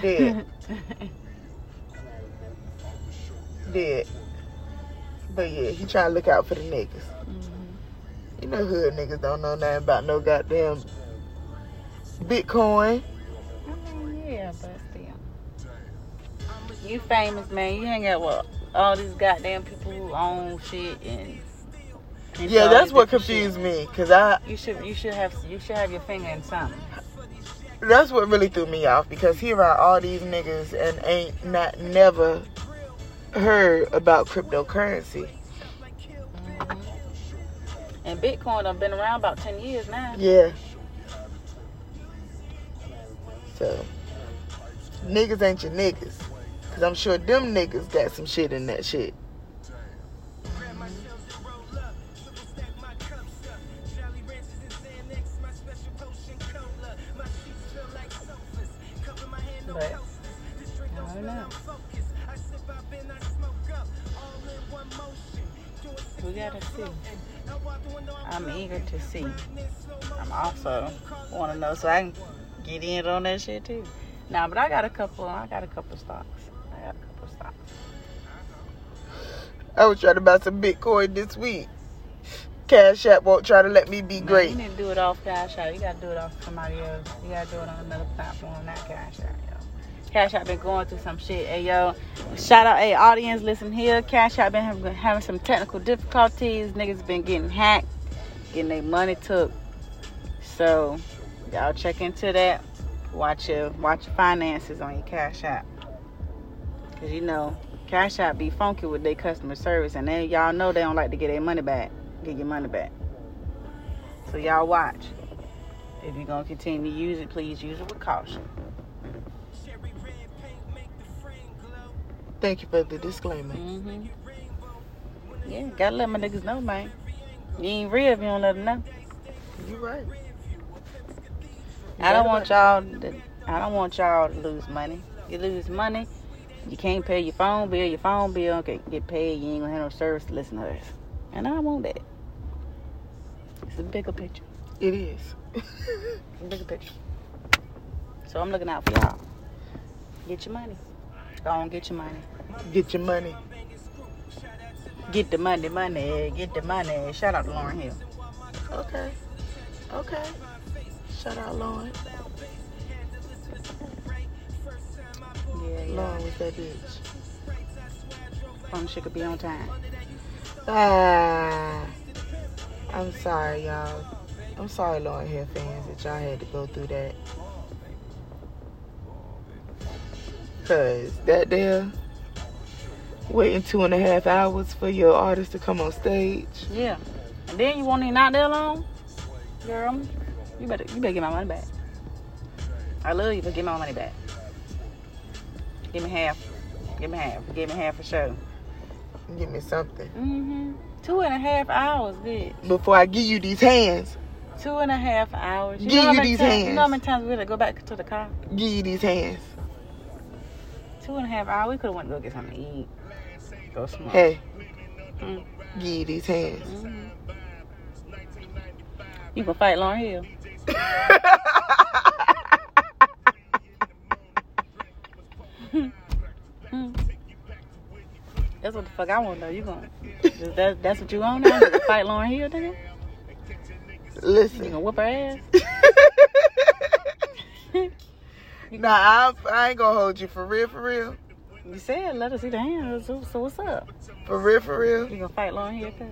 Dead. [LAUGHS] Dead. But yeah, he trying to look out for the niggas.
Mhm.
You know hood niggas don't know nothing about no goddamn Bitcoin.
I mean, yeah, but still. You famous, man. You hang out with all these goddamn people who own shit and. and
Yeah, that's what
different shit.
confused me. Cause I
You should, you should have, you should have your finger in something.
that's what really threw me off because he around all these niggas and ain't not never heard about cryptocurrency.
Mhm. And Bitcoin I've been around about ten years now.
Yeah. So niggas ain't your niggas. Cause I'm sure them niggas got some shit in that shit.
Gotta see. I'm eager to see. I'm also want to know so I can get in on that shit too. Nah, but I got a couple. I got a couple stocks. I got a couple stocks.
I was trying to buy some Bitcoin this week. Cash App won't try to let me be
Man,
great.
You need to do it off Cash App. You gotta do it off somebody else. You gotta do it on another platform, not Cash App. Cash App been going through some shit. Hey yo, shout out, hey audience, listen here. Cash App been having, having some technical difficulties. Niggas been getting hacked, getting their money took. So y'all check into that. Watch your watch your finances on your Cash App. Cause you know Cash App be funky with their customer service, and then y'all know they don't like to get their money back. Get your money back. So y'all watch. If you're gonna continue to use it, please use it with caution.
Thank you for the disclaimer.
hmm Yeah, gotta let my niggas know, man. You ain't real if you don't let them know.
You right.
I don't want y'all. To, I don't want y'all to lose money. You lose money, you can't pay your phone bill. Your phone bill can get paid. You ain't gonna have no service to listen to us. And I don't want that. It's a bigger picture.
It is.
A [LAUGHS] bigger picture. So I'm looking out for y'all. Get your money. Go on, get your money.
Get your money.
Get the money, money. Get the money. Shout out to Lauryn Hill.
Okay. Okay. Shout out Lauryn.
Yeah, yeah.
Lauryn was that bitch.
Phone she could be on time.
Ah. I'm sorry, y'all. I'm sorry, Lauryn Hill fans, that y'all had to go through that. Cause that there, waiting two and a half hours for your artist to come on stage.
Yeah. And then you want him not there long? Girl, you better you better get my money back. I love you, but get my money back. Give me half. Give me half. Give me half for sure.
Give me something.
Mm-hmm. Two and a half hours, bitch.
Before I give you these hands,
Two and a half hours.
Give you these
times, You
hands.
know how many times we had to go back to the car?
give you these hands.
Two and a half hours. We could have went to go get something to eat. Go smoke.
Hey,
Mm.
give these hands.
Mhm. You can fight Lauryn Hill. [LAUGHS] That's what the fuck I want to know. You going that, that's what you want now? You fight Lauryn Hill, nigga? You
Listen.
gonna whoop her ass? [LAUGHS] [LAUGHS]
nah, I, I ain't gonna hold you for real, for real.
You said let us see the hands. So, so what's up?
For real, for real.
You gonna fight Lauryn Hill? Cuz?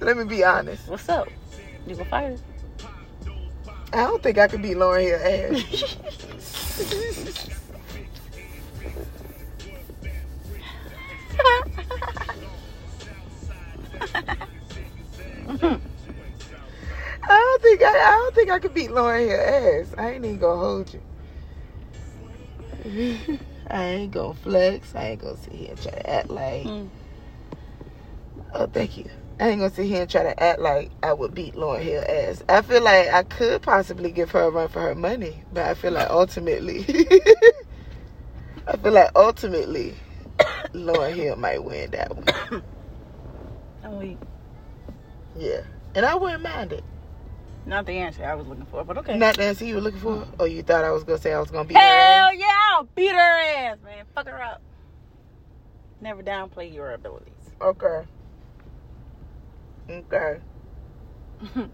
Let me be honest.
What's up? You gonna fight her?
I don't think I could beat Lauryn Hill ass. [LAUGHS] [LAUGHS] I don't think I, I don't think I could beat Lauryn Hill ass. I ain't even gonna hold you. [LAUGHS] I ain't gonna flex. I ain't gonna sit here and try to act like.
Mm.
Oh, thank you. I ain't gonna sit here and try to act like I would beat Lauryn Hill ass. I feel like I could possibly give her a run for her money, but I feel like ultimately, [LAUGHS] I feel like ultimately, [COUGHS] Lauren Hill might win that one. [COUGHS]
I'm weak.
Yeah, and I wouldn't mind it.
Not the answer I was looking for, but okay.
Not the answer you were looking for. Or you thought I was gonna say I was gonna beat her
Hell yeah, I'll beat her ass, man. Fuck her up. Never downplay your abilities.
Okay. Okay. [LAUGHS]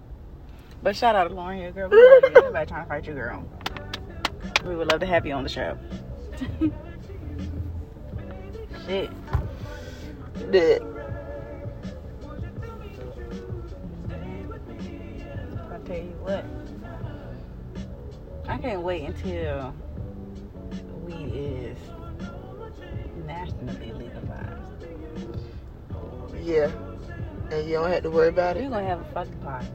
But shout out to Lauryn Hill, girl. We love you. Everybody trying to fight you, girl. We would love to have you on the show. [LAUGHS] Shit.
Did.
Tell you what. I can't wait until weed is nationally legalized.
Yeah. And you don't have to worry about it.
We're gonna have a fucking party.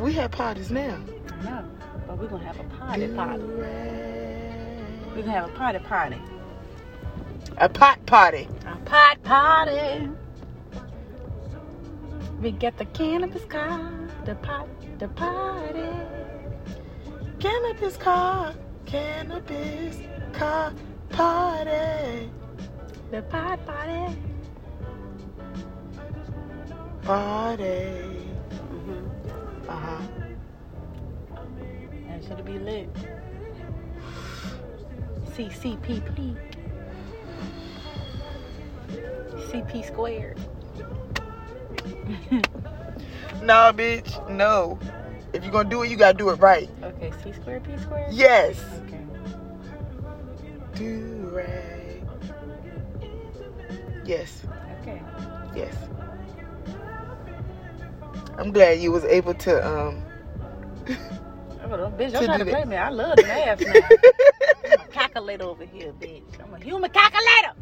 We have parties now.
Know. But we're gonna have a party party. We're gonna have a party party.
A pot party.
A pot party. We get the cannabis car, the pot, the party.
Cannabis car. Cannabis car party.
The pot party.
Party.
Mm-hmm.
Uh huh.
And should be lit? CCPP. CP squared. [LAUGHS]
No, bitch. No. If you're gonna do it, you gotta do it right.
Okay, C squared, P squared?
Yes.
Okay.
Do rag. Yes.
Okay.
Yes. I'm glad you was able to um
Oh, don't- know, bitch,
To
don't to play me. I love the math [LAUGHS] now. I'm a calculator over here, bitch. I'm a human calculator.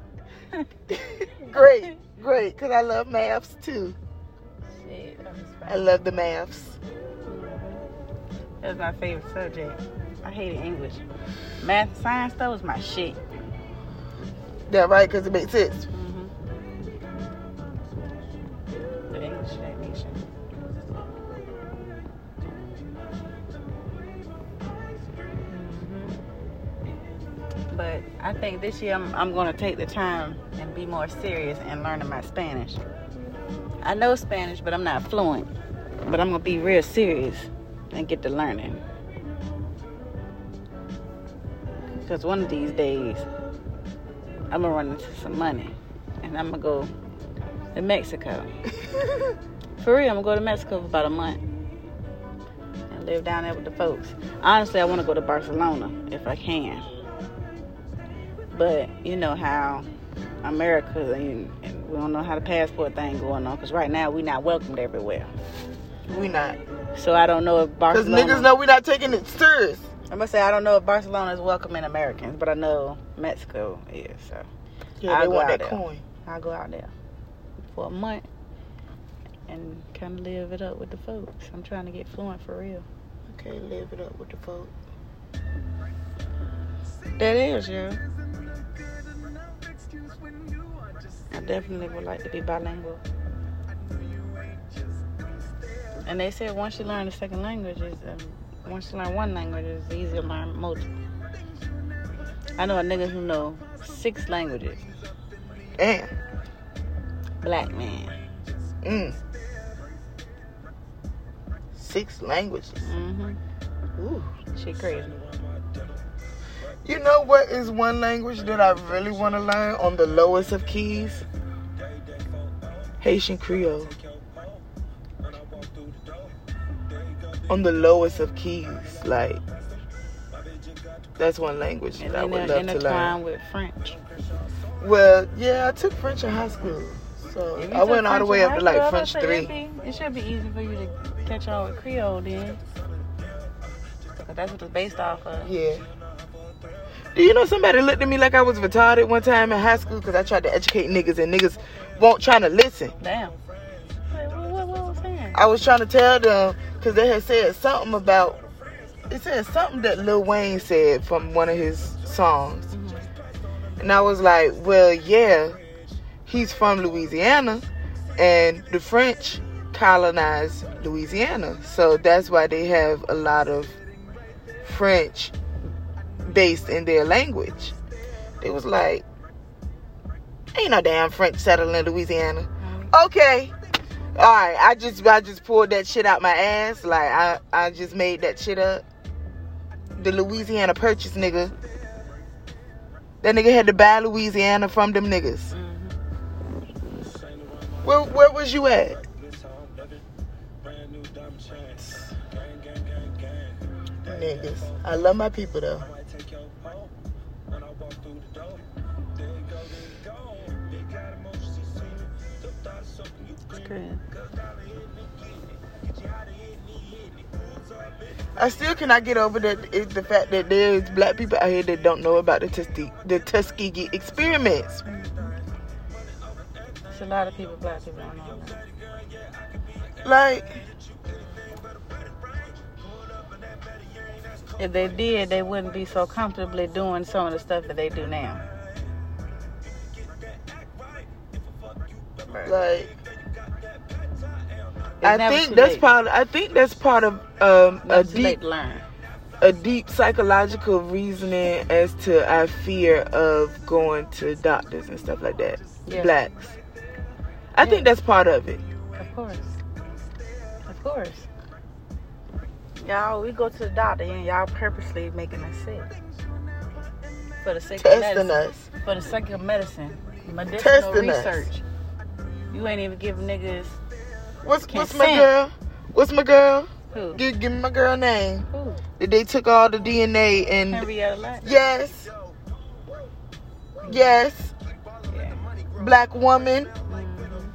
[LAUGHS]
great, great, cause I love maths too.
Shit, that
I love the maths.
That was my favorite subject. I hated English. Math and science, though, was my shit.
That right, cause it makes sense.
Mm-hmm. The English that makes sense. Mhm. But I think this year I'm, I'm going to take the time and be more serious in learning my Spanish. I know Spanish, but I'm not fluent. But I'm going to be real serious and get to learning. Because one of these days, I'm going to run into some money and I'm going to go to Mexico. [LAUGHS] For real, I'm gonna go to Mexico for about a month and live down there with the folks. Honestly, I want to go to Barcelona if I can. But you know how America and, and we don't know how the passport thing going on because right now we not welcomed everywhere.
We not,
So I don't know if Barcelona.
cause
Barcelona.
niggas know we not taking it serious.
I'm gonna say I don't know if Barcelona is welcoming Americans, but I know Mexico is. So
Yeah,
I'll
they
go
want
out
that
there.
coin.
I'll go out there for a month and kind of live it up with the folks. I'm trying to get fluent for real.
Okay, live it up with the folks.
That is, yeah. I definitely would like to be bilingual. And they said once you learn a second language, is um, once you learn one language, it's easy to learn multiple. I know a nigga who know six languages.
Damn.
Black man.
Mm. Six languages.
hmm
Ooh.
Shit crazy.
You know what is one language that I really want to learn on the lowest of keys? Haitian Creole. On the lowest of keys, like that's one language that I would love to learn.
with French.
Well, yeah, I took French in high school, so I went all the way up to like
school,
French
was gonna say
three.
Be, it should be easy for you to catch on with Creole then. That's what it's based off of.
Yeah. Do you know somebody looked at me like I was retarded one time in high school because I tried to educate niggas and niggas won't trying to listen.
Damn. What, what, was?
I was trying to tell them because they had said something about. It said something that Lil Wayne said from one of his songs, mm-hmm. and I was like, "Well, yeah, he's from Louisiana, and the French colonized Louisiana, so that's why they have a lot of French based in their language." It was like, "Ain't no damn French settled in Louisiana." Okay. All right, I just I just pulled that shit out my ass. Like I I just made that shit up. The Louisiana Purchase nigga. That nigga had to buy Louisiana from them niggas. Where where was you at? Niggas. I love my people though. I still cannot get over that is the fact that there's black people out here that don't know about the Tuskegee, the Tuskegee experiments.
It's a lot of people, black people, don't know that.
Like,
If they did, they wouldn't be so comfortably doing some of the stuff that they do now.
like I think that's
late.
part. I think that's part of um, a
Never too late
deep,
learn.
a deep psychological reasoning as to our fear of going to doctors and stuff like that.
Yeah.
Blacks. I think that's part of it.
Of course. Of course. Y'all, we go to the doctor and y'all purposely making us sick. For the sake of
Testing
medicine.
us.
For the sake of medicine. Medicinal
Testing us.
research. You ain't even giving niggas
What's what's my girl? What's my girl?
who?
Give, give me my girl name.
Who?
That they took all the DNA and
Henrietta
yes, yes,
Yeah.
black woman.
Mhm.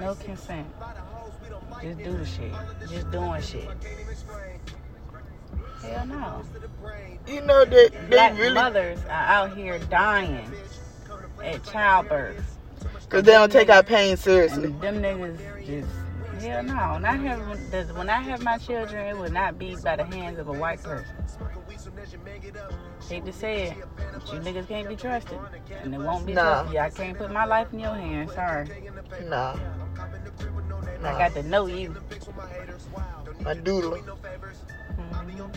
No consent. Just do the shit. Just doing shit. Hell no.
You know that they
Black
really
mothers are out here dying at childbirth.
Because they don't take our pain seriously.
Them niggas just hell no. Not the, when I have my children, it would not be by the hands of a white person. Hate to say it, but you niggas can't be trusted, and it won't be
Nah.
trusted. I can't put my life in your hands. Sorry,
Nah,
I got to know you.
My doodle.
Mhm.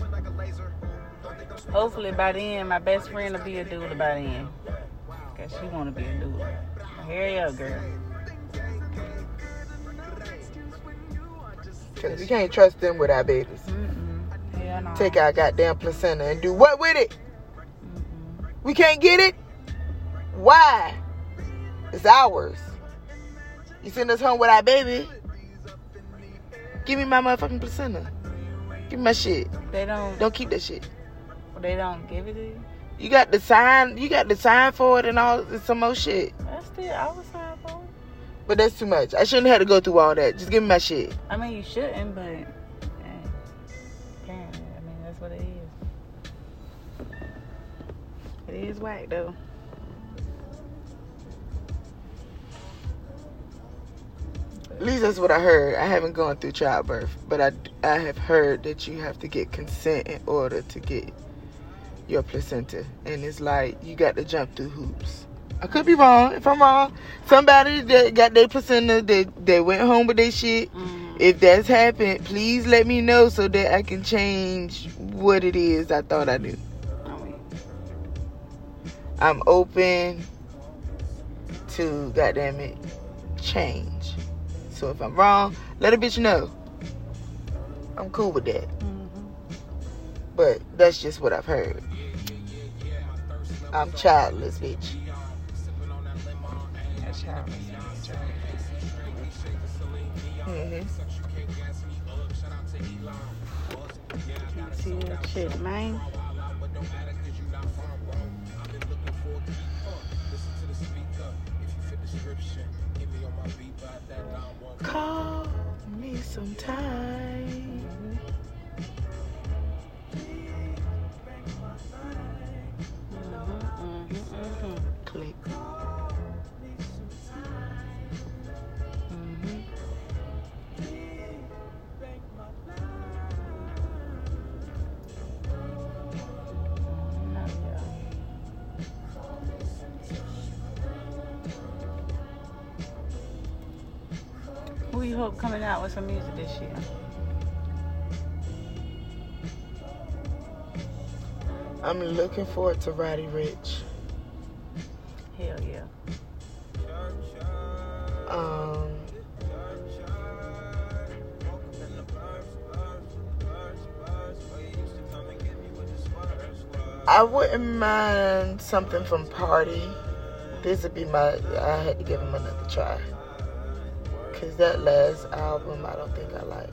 Hopefully by then, my best friend will be a doula by then, cause she wanna be a doula. Hurry up, girl.
Because we can't trust them with our babies.
No.
Take our goddamn placenta and do what with it?
Mm-mm.
We can't get it? Why? It's ours. You send us home with our baby? Give me my motherfucking placenta. Give me my shit.
They don't.
Don't keep that shit.
They don't give it to you.
You got the sign. You got the sign for it and all some more shit.
That's still I was sign for it.
But that's too much. I shouldn't have to go through all that. Just give me my shit.
I mean, you shouldn't, but eh, apparently, I mean, that's what it is. It is whack though.
At least that's what I heard. I haven't gone through childbirth, but I, I have heard that you have to get consent in order to get your placenta. And it's like you got to jump through hoops. I could be wrong. If I'm wrong, somebody that got their placenta, they, they went home with their shit.
Mm.
If that's happened, please let me know so that I can change what it is I thought I knew. I'm open to, goddamn it, change. So if I'm wrong, let a bitch know. I'm cool with that.
mhm.
But that's just what I've heard. I'm childless, bitch.
That's childish. See that shit, man.
Call me sometime.
Hope coming out with some music this year?
I'm looking forward to Roddy Ricch.
Hell yeah.
Um, I wouldn't mind something from Party. This would be my. I had to give him another try. Cause that last album, I don't think I like.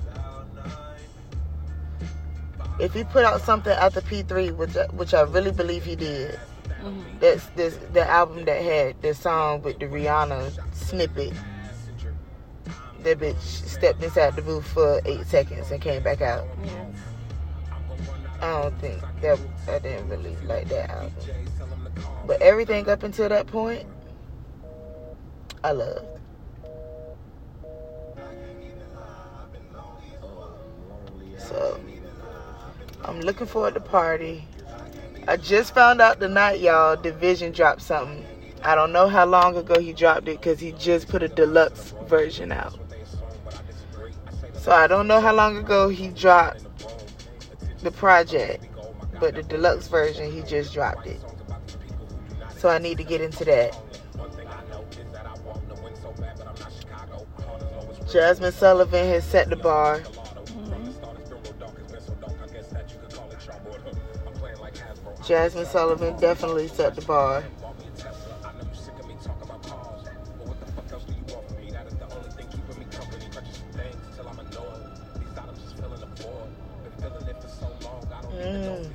If he put out something after P3, which I- which I really believe he did,
Mhm.
that's this the album that had the song with the Rihanna snippet. That bitch stepped inside the booth for eight seconds and came back out.
Yeah.
I don't think that I didn't really like that album. But everything up until that point, I loved. So I'm looking forward to party. I just found out tonight, y'all. Division dropped something. I don't know how long ago he dropped it because he just put a deluxe version out. So I don't know how long ago he dropped the project, but the deluxe version he just dropped it. So I need to get into that. Jazmine Sullivan has set the bar. Jazmine Sullivan definitely set the bar. Mm.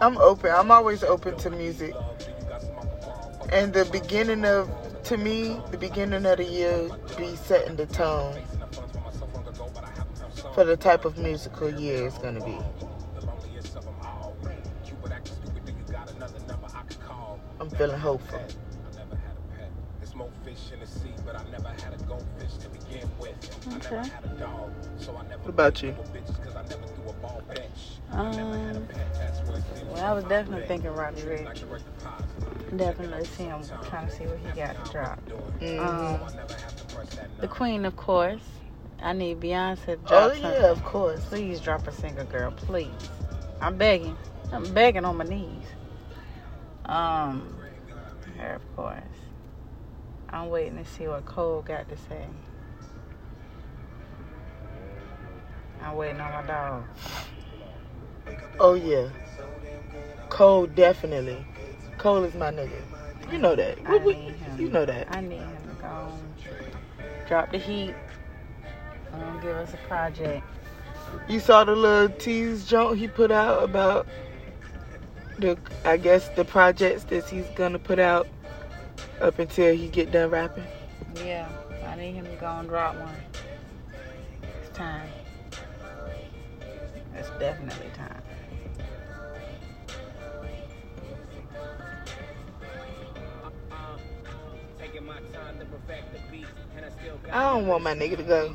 I'm open. I'm always open to music. And the beginning of, to me, the beginning of the year be setting the tone for the type of musical year it's gonna be. Feeling hopeful.
Okay.
What about you?
Um, well, I was definitely thinking Roddy Ricch. Definitely see him trying to see what he got to drop.
Mm.
Um, the Queen, of course. I need Beyonce to drop
oh
something.
yeah, of course.
Please drop a single, girl. Please. I'm begging. I'm begging on my knees. Um, her, of course. I'm waiting to see what Cole got to say. I'm waiting on my dog.
Oh yeah. Cole definitely. Cole is my nigga. You know that.
I
we-
need him.
you know that.
I need him to go drop the heat. Um, give us a project.
You saw the little tease joint he put out about the I guess the projects that he's gonna put out up until he get done rapping.
Yeah, I need him to go and drop one. It's time. It's definitely time.
I don't want my nigga to go.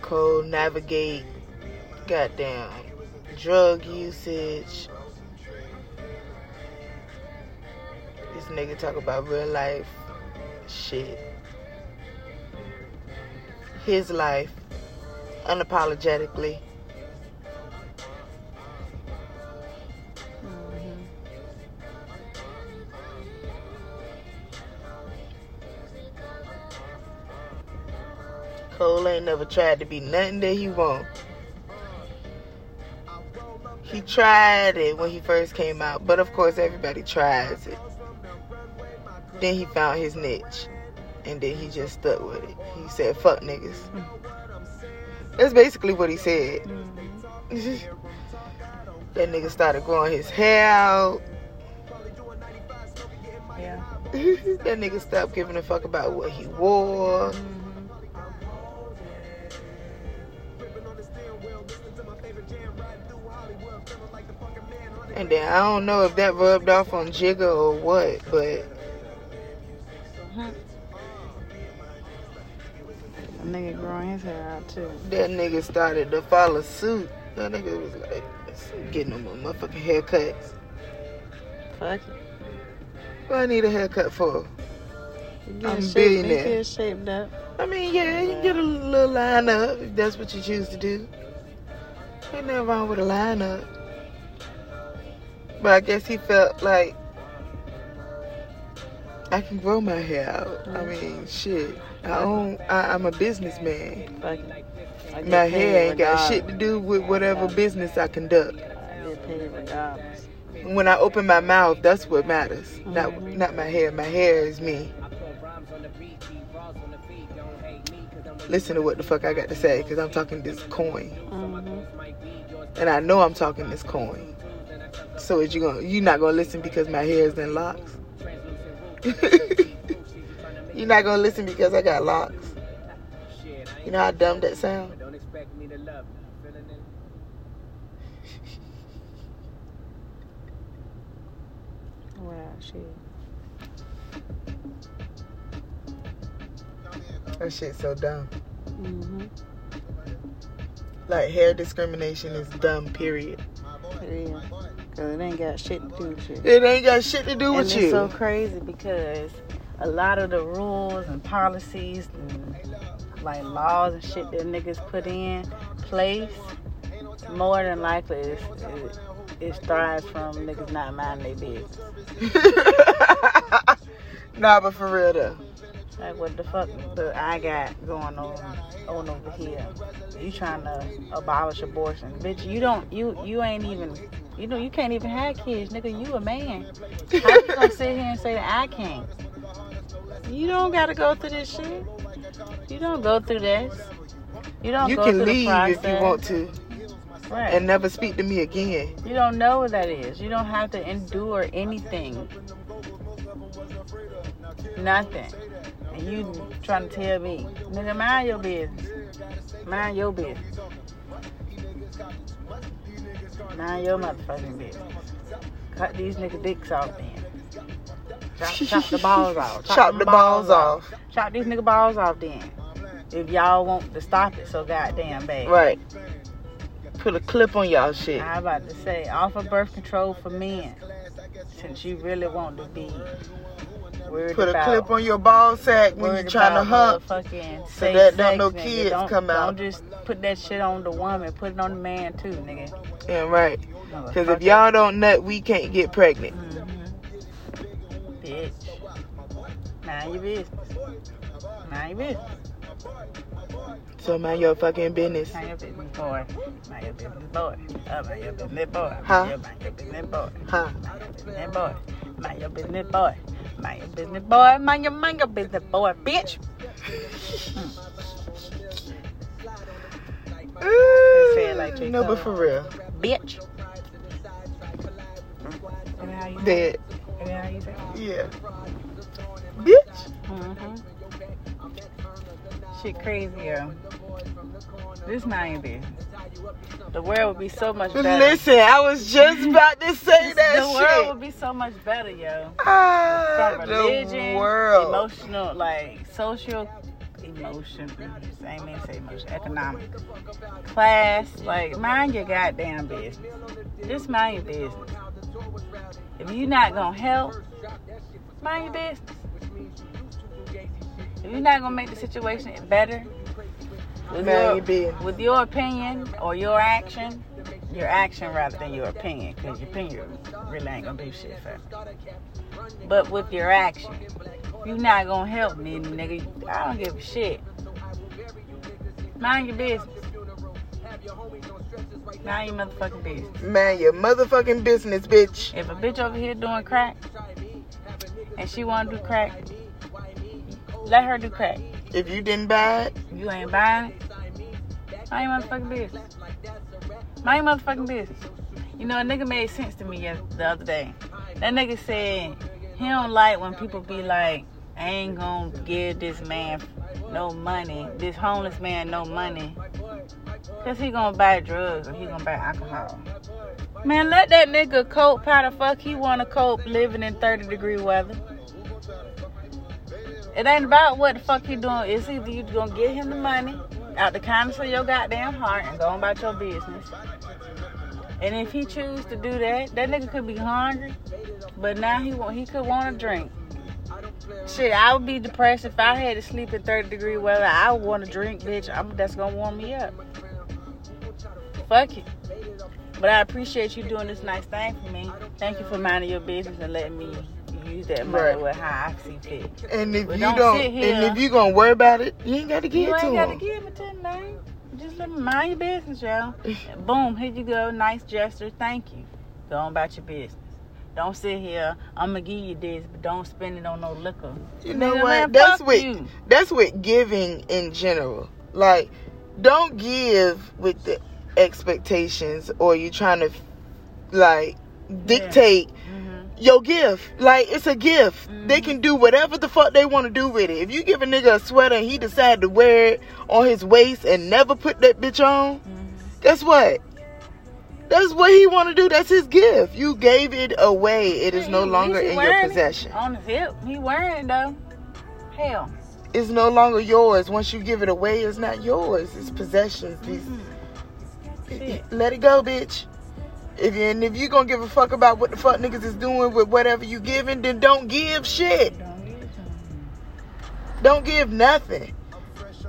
Cole navigate goddamn drug usage. This nigga talk about real life shit. His life unapologetically. Never tried to be nothing that he want. He tried it when he first came out, but of course everybody tries it. Then he found his niche, and then he just stuck with it. He said, "Fuck niggas." That's basically what he said.
Mhm. [LAUGHS]
that nigga started growing his hair out.
Yeah. [LAUGHS]
that nigga stopped giving a fuck about what he wore. And then I don't know if that rubbed off on Jigga or what, but
That nigga growing his hair out too.
that nigga started to follow suit. That nigga was like getting him a motherfucking haircut.
Fuck it.
What I need a haircut for?
Get
I'm
his
billionaire.
Get shaped up.
I mean, yeah, you get a little line up if that's what you choose to do. Ain't nothing wrong with a line up. But I guess he felt like I can grow my hair out. I mean, shit. I own. I, I'm a businessman.
Fuck it. I get
My hair ain't got shit to do with whatever business I conduct.
I get paid regardless.
When I open my mouth, that's what matters. Not
Mhm.
not my hair. My hair is me. Listen to what the fuck I got to say, cause I'm talking this coin,
Mm-hmm.
and I know I'm talking this coin. So is you gonna you not gonna listen because my hair is in locks? [LAUGHS] You're not gonna listen because I got locks. You know how dumb that sound?
Don't expect me to love you. Feeling it? [LAUGHS]
Wow, shit.
That shit's so dumb.
Mm-hmm.
Like hair discrimination is dumb. Period.
Yeah. It ain't got shit to do with you.
It ain't got shit to do with
and
with
it's so crazy because a lot of the rules and policies and like laws and shit that niggas put in place, more than likely it's, it, it thrives from niggas not minding their business. [LAUGHS]
nah, but for real though.
Like what the fuck the I got going on on over here? You trying to abolish abortion, bitch? You don't you you ain't even you know you can't even have kids, nigga. You a man. How you gonna sit here and say that I can't? You don't gotta go through this shit. You don't go through this. You don't
You can leave if you want to
Right.
and never speak to me again.
you don't know what that is. You don't have to endure anything. Nothing. And you trying to tell me, nigga, mind your business. Mind your business. Mind your motherfucking business. Cut these nigga dicks off then. Chop, [LAUGHS] chop the balls off.
Chop
them
the balls off.
Chop these nigga balls off then. If y'all want to stop it so goddamn bad.
Right. Put a clip on y'all shit.
I about to say, offer birth control for men. Since you really want to be worried
Put a clip on your ball sack when you're trying to hump. so that don't no kids
don't,
come out.
Don't just put that shit on the woman. Put it on the man too, nigga.
Yeah, right. Because if y'all don't nut, we can't get pregnant.
Mhm. Bitch. Mind your business. Mind your business.
So mind your fucking business.
Mind your business, boy. Mind your business, boy. Uh, mind your business, boy.
Huh?
Mind your business, boy.
Huh?
Mind your business, boy. Mind your business, boy. Mind your business, boy. Mind your, mind your business, boy, bitch. say it like
no, but for real.
Bitch. Is that how you say
Dead.
it? Is that how you say it?
Yeah. Bitch.
Mm-hmm. Shit crazy, yo. This mind your business. The world would be so much better.
Listen, I was just about to say [LAUGHS] that
the world would be so much better, yo.
Ah,
From
the
religion,
world.
emotional, like social, emotion. I ain't mean to say emotion, economic, class. Like mind your goddamn business. Just mind your business. If you not gonna help, mind your business. If you're not gonna make the situation better with
Mind
your, with your opinion or your action, your action rather than your opinion, because your opinion really ain't gonna do shit for me. But with your action, you're not gonna help me, nigga. I don't give a shit. Mind your business. Mind your motherfucking business.
Man, your motherfucking business, bitch.
If a bitch over here doing crack and she wanna do crack, let her do crack.
If you didn't buy it,
You ain't buying it. Your motherfucking business. Your motherfucking business. You know, a nigga made sense to me the other day. That nigga said, He don't like when people be like, I ain't gonna give this man no money, this homeless man no money. Cause he gonna buy drugs or he gonna buy alcohol. Man, let that nigga cope how the fuck he wanna cope living in 30 degree weather. It ain't about what the fuck you doing. It's either you gonna get him the money out the kindness of your goddamn heart and go about your business. And if he choose to do that, that nigga could be hungry, but now he want he could want a drink. Shit, I would be depressed if I had to sleep in 30 degree weather. I would want a drink, bitch. I'm, that's gonna warm me up. Fuck it. But I appreciate you doing this nice thing for me. Thank you for minding your business and letting me use that money
Right.
with how I see fit.
And if
But
you
don't
don't,
here.
and if you gonna worry about it, you ain't got to give
You
it to
ain't gotta
him.
give it to him, man. Just let me mind your business, y'all. [LAUGHS] Boom, here you go. Nice gesture. Thank you. Go on about your business. Don't sit here. I'm gonna give you this, but don't spend it on no liquor.
You know
Nigga,
what?
man,
that's with
you.
that's with giving in general. Like, don't give with the expectations, or you trying to like dictate
Mhm.
Your gift. Like, it's a gift. They
Mhm.
can do whatever the fuck they want to do with it. If you give a nigga a sweater and he decide to wear it on his waist and never put that bitch on,
Mhm.
guess what? That's what he want to do. That's his gift. You gave it away. It is no longer in your possession.
On his hip, he wearing it though. Hell.
It's no longer yours. Once you give it away, it's not yours. It's possessions. These,
Mhm. Shit.
let it go, bitch. If and if you gonna give a fuck about what the fuck niggas is doing with whatever you giving, then don't give shit.
Don't give.
Don't give nothing.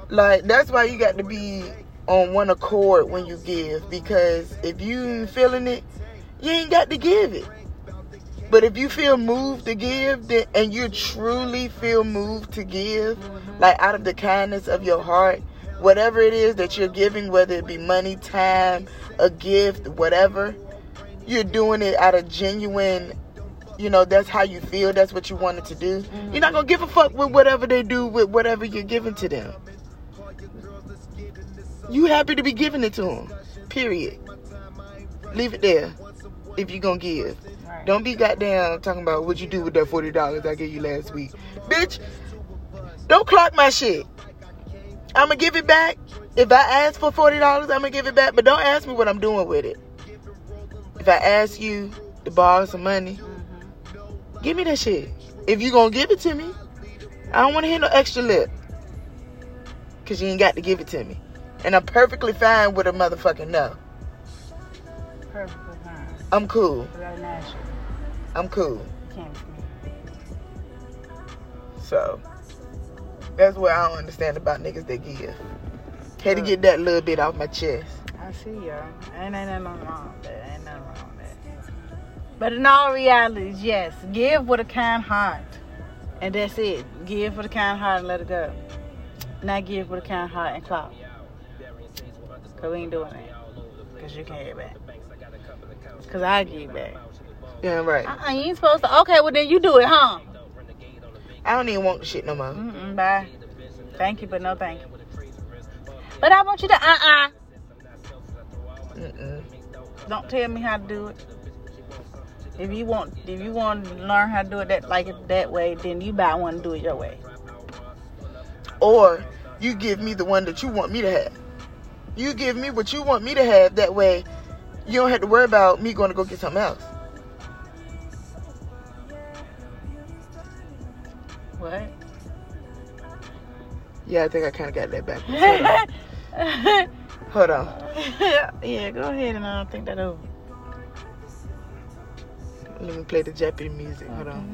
Like that's why you got to be on one accord when you give because if you ain't feeling it, you ain't got to give it. But if you feel moved to give, then, and you truly feel moved to give, like out of the kindness of your heart, whatever it is that you're giving, whether it be money, time, a gift, whatever, you're doing it out of genuine, you know, that's how you feel, that's what you wanted to do. You're not mm-hmm. gonna give a fuck with whatever they do with whatever you're giving to them. You happy to be giving it to them. Period. Leave it there. If you're gonna give.
Right.
Don't be goddamn talking about what you do with that forty dollars I gave you last week. Bitch, don't clock my shit. I'ma give it back. If I ask for forty dollars, I'ma give it back. But don't ask me what I'm doing with it. If I ask you to borrow some money,
Mhm.
give me that shit. If you gonna give it to me, I don't wanna hear no extra lip. Cause you ain't got to give it to me. And I'm perfectly fine with a motherfucking no.
Perfectly fine.
I'm cool.
Without an action.
I'm cool. So that's what I don't understand about niggas that give. Had to get that little bit off my chest.
I see y'all. Ain't nothing wrong with that. But in all realities, yes, give with a kind heart. And that's it. Give with a kind heart and let it go. Not give with a kind heart and clout. Cause we ain't doing that. Cause you can't get back. Cause I give back.
Yeah, right.
Uh-uh, you ain't supposed to. Okay, well then you do it, huh?
I don't even want the shit no more.
Mm-mm, bye. Thank you, but no thank you. But I want you to uh-uh.
Mm-mm.
Don't tell me how to do it. If you want, if you want to learn how to do it that like it that way, then you buy one and do it your way.
Or you give me the one that you want me to have. You give me what you want me to have. That way, you don't have to worry about me going to go get something else.
What?
Yeah, I think I kind of got that backwards. [LAUGHS] Hold on. Hold on. [LAUGHS]
yeah, go ahead and I'll think that over.
Let me play the Japanese music. Hold on.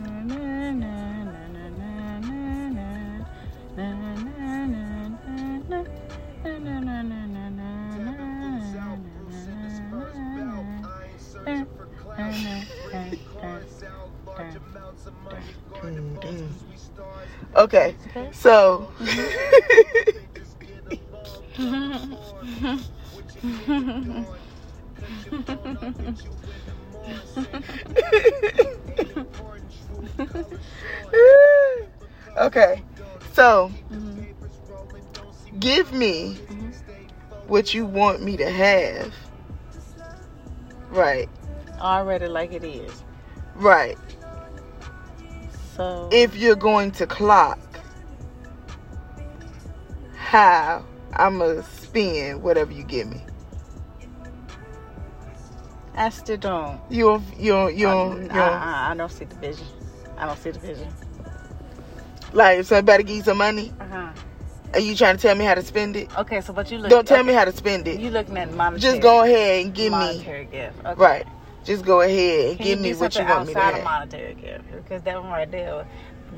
Mm-mm. Okay, so [LAUGHS] [LAUGHS] okay, so give me what you want me to have. Right,
Already like it is.
right.
So
if you're going to clock how I'ma spend whatever you give me.
I still don't.
You you you
I,
don't, you
I. I, don't see the vision. I don't see the vision.
like if somebody give you some money,
Uh-huh.
are you trying to tell me how to spend it?
Okay, so but you look.
Don't tell
okay,
me how to spend it.
You looking at monetary.
Just go ahead and give me
monetary gift. Okay.
right. Just go ahead and
Can
give me what you want me to
outside of monetary gift because that one right there,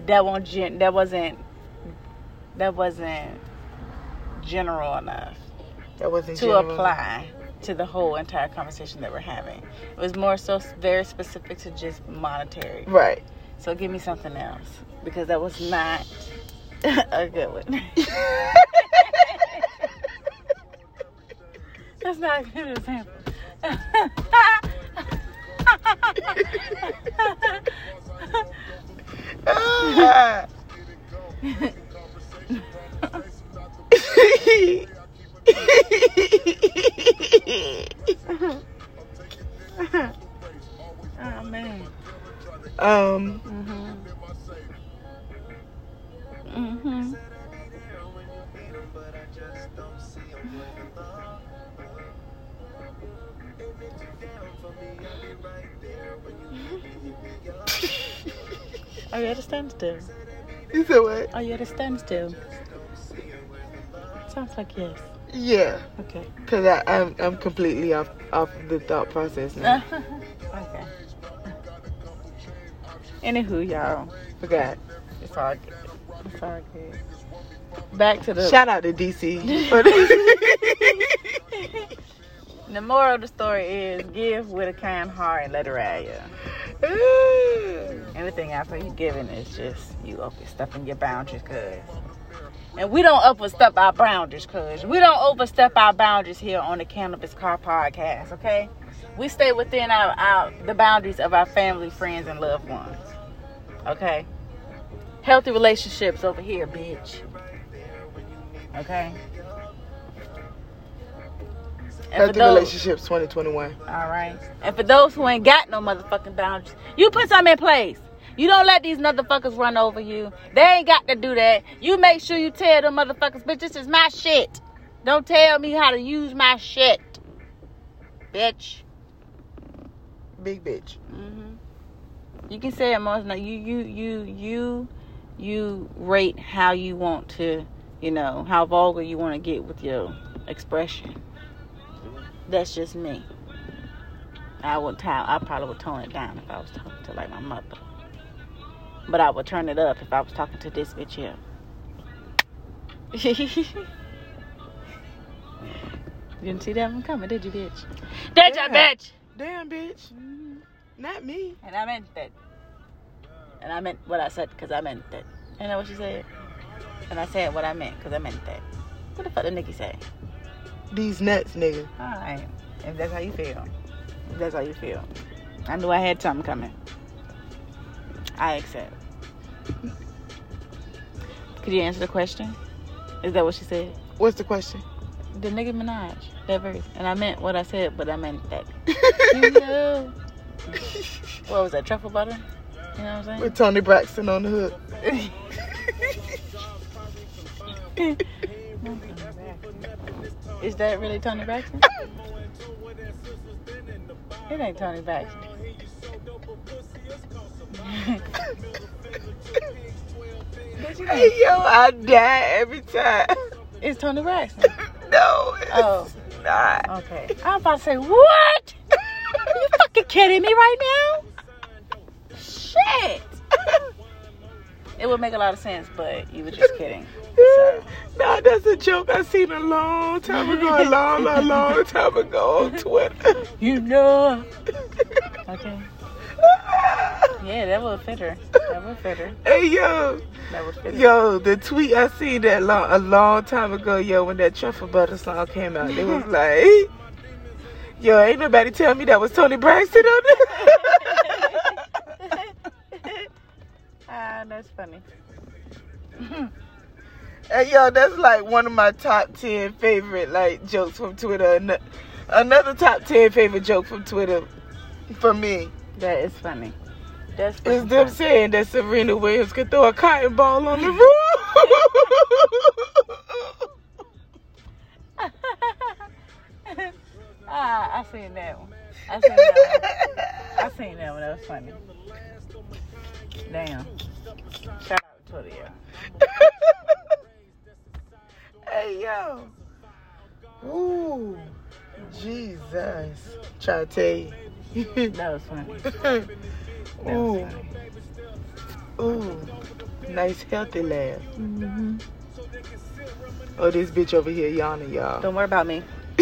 that one gen, that wasn't that wasn't general enough
That wasn't
to
general.
apply to the whole entire conversation that we're having. It was more so very specific to just monetary.
Right.
So give me something else because that was not [LAUGHS] a good one. [LAUGHS] That's not a good example. [LAUGHS]
Ah.
oh man.
um.
Mhm. Mhm. Are you at a standstill?
You said what?
Are you at a standstill? Sounds like yes.
Yeah.
Okay.
Cause I, I'm I'm completely off off the thought process now. [LAUGHS]
okay. Anywho, y'all,
Forgot.
it's all good. It's all good. Back to the
Shout out to DC. the- [LAUGHS]
the moral of the story is give with a kind heart and let it ride you. [LAUGHS] Anything after you giving is just you overstepping your boundaries, cuz. And we don't overstep our boundaries, cuz. We don't overstep our boundaries here on the Cannabis Car Podcast, okay? We stay within our, our the boundaries of our family, friends, and loved ones. Okay? Healthy relationships over here, bitch. Okay? And
Healthy
those-
relationships 2021.
all right. And for those who ain't got no motherfucking boundaries, you put some in place. You don't let these motherfuckers run over you. They ain't got to do that. You make sure you tell them motherfuckers, bitch, this is my shit. Don't tell me how to use my shit. Bitch.
Big bitch.
hmm You can say it most. You, you, you, you, you rate how you want to, you know, how vulgar you want to get with your expression. That's just me. I would tell, I probably would tone it down if I was talking to like my mother. But I would turn it up if I was talking to this bitch here. you [LAUGHS] didn't see that one coming, did you, bitch? Did
Yeah.
bitch?
Damn, bitch. Mm-hmm. Not me.
And I meant that. And I meant what I said because I meant that. You know what she said? And I said what I meant because I meant that. What the fuck did Nikki say?
These nuts, nigga.
Alright. If that's how you feel. If that's how you feel. I knew I had something coming. I accept. Could you answer the question? Is that what she said?
What's the question?
The nigga Minaj, that verse. And I meant what I said, but I meant that. [LAUGHS] You know. What was that? Truffle butter? You know what I'm saying?
With Toni Braxton on the hook. [LAUGHS]
Is that really Toni Braxton? [LAUGHS] it ain't Toni Braxton. Did you know?
Hey, yo, I die every time.
It's Toni Braxton. [LAUGHS]
no, it's
Oh.
not.
Okay. I'm about to say, what? you fucking kidding me right now? Shit. It would make a lot of sense, but you were just kidding. So. [LAUGHS]
Nah, that's a joke I seen a long time ago, a long, long, long [LAUGHS] time ago on Twitter.
You know. Okay. [LAUGHS] Yeah, that would fit her. That would fit her.
Hey yo,
That would fit her.
yo, the tweet I seen that long, a long time ago, yo, when that truffle butter song came out, it was [LAUGHS] like, yo, ain't nobody tell me that was Toni Braxton on it. [LAUGHS]
ah, that's funny.
Hey yo, that's like one of my top ten favorite like jokes from Twitter. Another top ten favorite joke from Twitter for me.
That is funny. That's
It's them saying that Serena Williams could throw a cotton ball on the roof. [LAUGHS]
ah, I seen that one. I seen that one. I seen that one. That was funny. Damn. Shout out to [LAUGHS]
hey yo. Ooh. Jesus. Try to tell you.
That was funny. [LAUGHS] That was
Ooh.
funny.
Ooh. Nice healthy laugh.
hmm
Oh, this bitch over here yawning, y'all.
Don't worry about me. [LAUGHS]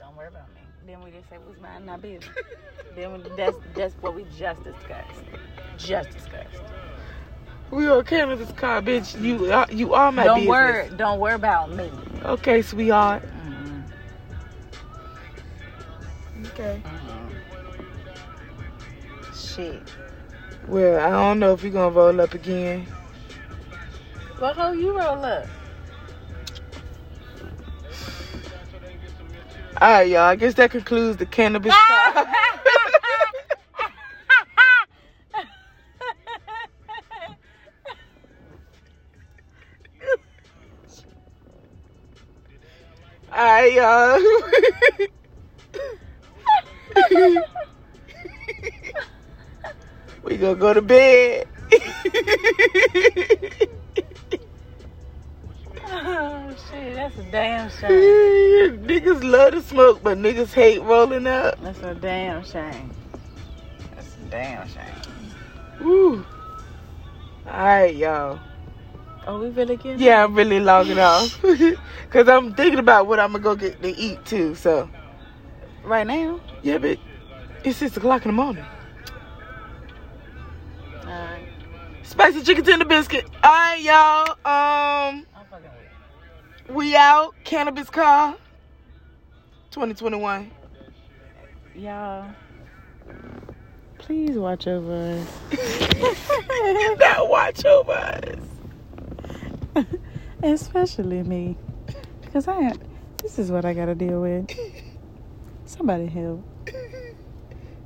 Don't worry about me. Then we just say was minding our business. then we, that's that's what we just discussed. Just discussed.
we on cannabis car, bitch. You are, you are my
don't
business.
worry. Don't worry about me.
Okay, sweetheart. Okay.
Shit.
Well, I don't know if we gonna roll up again.
What hoe you roll up?
All right, y'all. I guess that concludes the cannabis car. All right, y'all. [LAUGHS] [LAUGHS] we gonna go to bed.
oh shit, that's a damn [LAUGHS] shame.
niggas love to smoke, but niggas hate rolling up.
That's a damn shame. That's a damn shame.
Woo. All right, y'all.
Oh, we really getting
Yeah, I'm really logging off [LAUGHS] because I'm thinking about what I'm gonna go get to eat too. So
right now?
yeah, but it's six o'clock in the morning.
Alright.
Spicy chicken tender biscuit. All right, y'all. Um,
I'm fucking with
we out. Cannabis car. 2021.
you. Y'all. Please watch over [LAUGHS]
now watch over us.
us. [LAUGHS] Especially me. Because I this is what I gotta deal with. [LAUGHS] Somebody help. [LAUGHS]